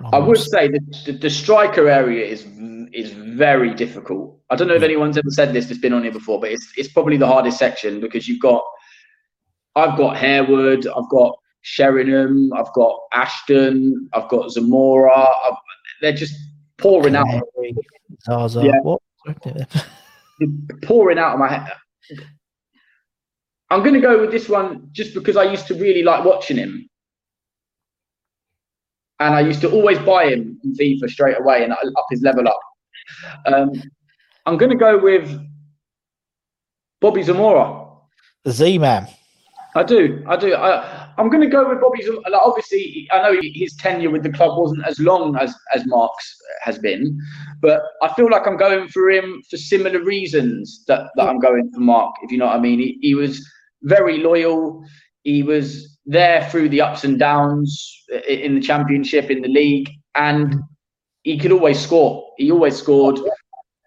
One
I
more
would
spot.
say that the, the striker area is is very difficult. I don't know if hmm. anyone's ever said this that's been on here before, but it's it's probably the hardest section because you've got I've got Harewood, I've got Sheringham, I've got Ashton, I've got Zamora. I've, they're just pouring out,
Zaza.
Yeah.
What?
pouring out of my head. I'm going to go with this one just because I used to really like watching him. And I used to always buy him in FIFA straight away and up his level up. Um, I'm going to go with Bobby Zamora.
The Z Man.
I do. I do. I, I'm going to go with Bobby. Like, obviously, I know his tenure with the club wasn't as long as as Mark's has been, but I feel like I'm going for him for similar reasons that, that I'm going for Mark. If you know what I mean, he, he was very loyal. He was there through the ups and downs in the championship, in the league, and he could always score. He always scored.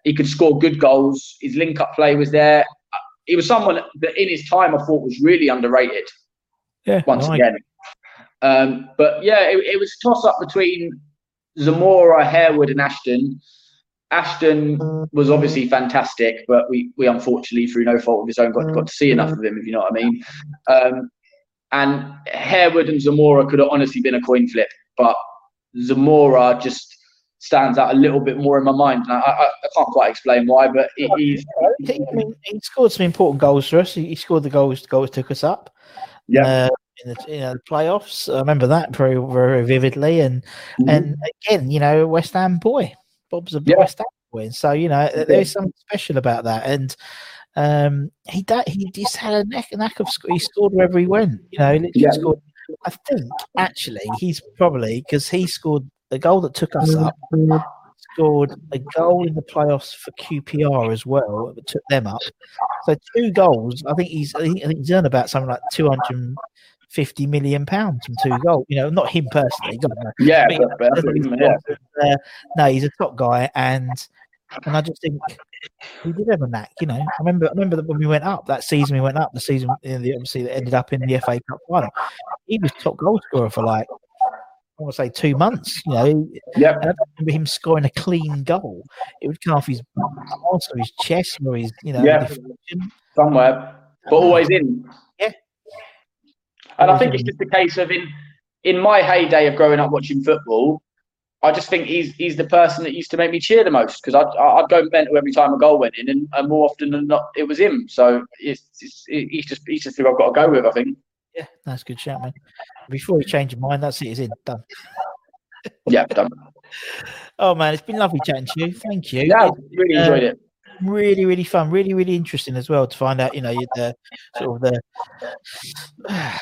He could score good goals. His link up play was there. He was someone that in his time I thought was really underrated.
Yeah.
Once again. Um, but yeah, it, it was toss up between Zamora, Harewood, and Ashton. Ashton was obviously fantastic, but we, we unfortunately, through no fault of his own, got, got to see enough of him, if you know what I mean. Um, and Harewood and Zamora could have honestly been a coin flip, but Zamora just stands out a little bit more in my mind. I, I, I can't quite explain why, but he, he's.
I mean, he scored some important goals for us. He, he scored the goals. The goals took us up.
Yeah.
Uh, in the, you know, the playoffs, I remember that very, very vividly. And
Mm-hmm.
and again, you know, West Ham boy, Bob's a
Yeah.
West Ham boy, so you know, there's something special about that. And um, he da- he just had a knack, a knack of he scored wherever he went. You know, he
Yeah.
scored. I think actually he's probably because he scored the goal that took us up. Scored a goal in the playoffs for QPR as well, that took them up. So two goals. I think he's I think, he's earned about something like two hundred fifty million pounds from two goals. You know, not him personally. God, no.
Yeah,
But,
but,
he's
he- yeah.
uh, no, he's a top guy, and and I just think he did have a knack. You know, I remember I remember that when we went up that season, we went up the season in the obviously that ended up in the FA Cup final. He was top goal scorer for like I want to say two months. You know,
Yep.
I don't remember him scoring a clean goal. It would come off his arse or his chest or his you know
Yeah.
deflection.
somewhere, but um, always in.
Yeah.
And I think
in.
it's just a case of in in my heyday of growing up watching football, I just think he's he's the person that used to make me cheer the most because I'd, I'd go mental every time a goal went in, and, and more often than not, it was him. So it's, it's, he's just he's just who I've got to go with. I think.
Yeah, that's good shout, man. Before you change your mind, that's it. It's in done.
Yeah, done.
Oh man, it's been lovely chatting to you. Thank you.
Yeah, really
Uh,
enjoyed it.
really really fun really really interesting as well to find out you know the sort of the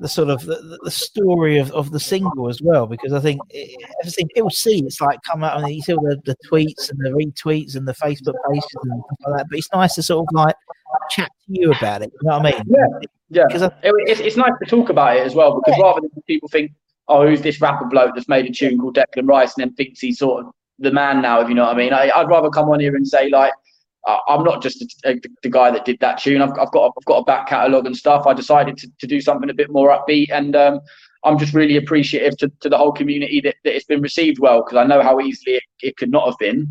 the sort of the, the story of, of the single as well because i think i think people see it's like come out and you see all the, the tweets and the retweets and the facebook pages and stuff like that but it's nice to sort of like chat to you about it you know what i mean
Yeah. Yeah,
because I,
It- it's, it's nice to talk about it as well because rather than people think, oh, who's this rapper bloke that's made a tune called Declan Rice and then thinks he's sort of the man now, if you know what I mean. I, I'd rather come on here and say like, I'm not just a, a, the guy that did that tune. I've, I've got a, I've got a back catalogue and stuff. I decided to, to do something a bit more upbeat, and um, I'm just really appreciative to, to the whole community that, that it's been received well because I know how easily it, it could not have been.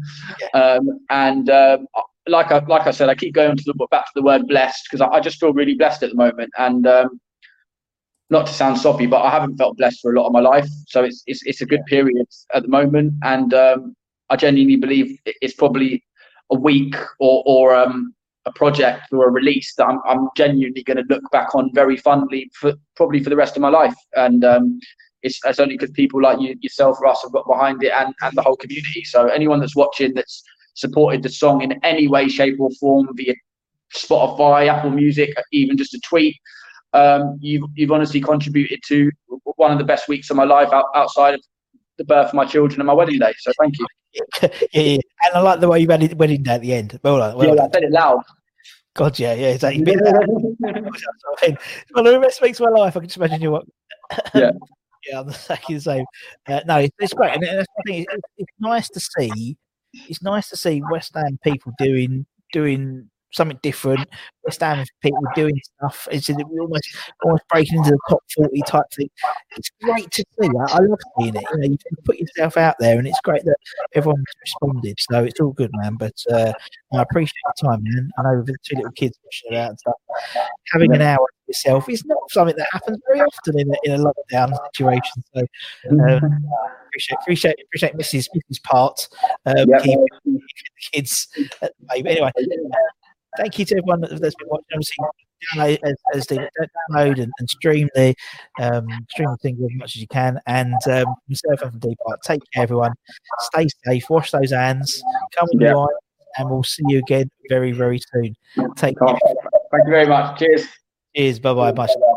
Um, and um, like I like I said, I keep going to the back to the word blessed because I, I just feel really blessed at the moment. And um, not to sound soppy, but I haven't felt blessed for a lot of my life. So it's it's, it's a good period at the moment, and um, I genuinely believe it's probably a week or or um, a project or a release that I'm I'm genuinely going to look back on very fondly for probably for the rest of my life. And um, it's, it's only because people like you yourself, Russ, have got behind it, and and the whole community. So anyone that's watching that's supported the song in any way, shape, or form via Spotify, Apple Music, even just a tweet. Um, you've you've honestly contributed to one of the best weeks of my life out, outside of the birth of my children and my wedding day. So thank you.
yeah, yeah, and I like the way you it wedding day at the end. Well. Well
yeah, I said it loud.
God, yeah, yeah, exactly. Bit well, the rest makes my life. I can just imagine you what.
Yeah.
yeah, I'm exactly the same. Uh, no, it's, it's great, and the thing. It's, it's nice to see. It's nice to see West Ham people doing doing something different. West Ham people doing stuff. It's we're almost almost breaking into the top forty type thing. It's great to see. I, I love seeing it. You know, you put yourself out there, and it's great that everyone's responded. So it's all good, man. But uh, I appreciate your time, man. I know with the two little kids pushing out and stuff. Having an hour to yourself is not something that happens very often in a, in a lockdown situation. So um, appreciate appreciate appreciate Mrs. Mrs. Part um,
Yeah.
keeping the kids anyway, uh, thank you to everyone that- that's been watching. Obviously, download as, as they download and, and stream the um, stream the thing as much as you can. And um, myself and from take care, everyone. Stay safe. Wash those hands. Come on,
Yeah.
your and we'll see you again very very soon. Take care.
Thank you very much. Cheers.
Cheers. Bye bye. Bye.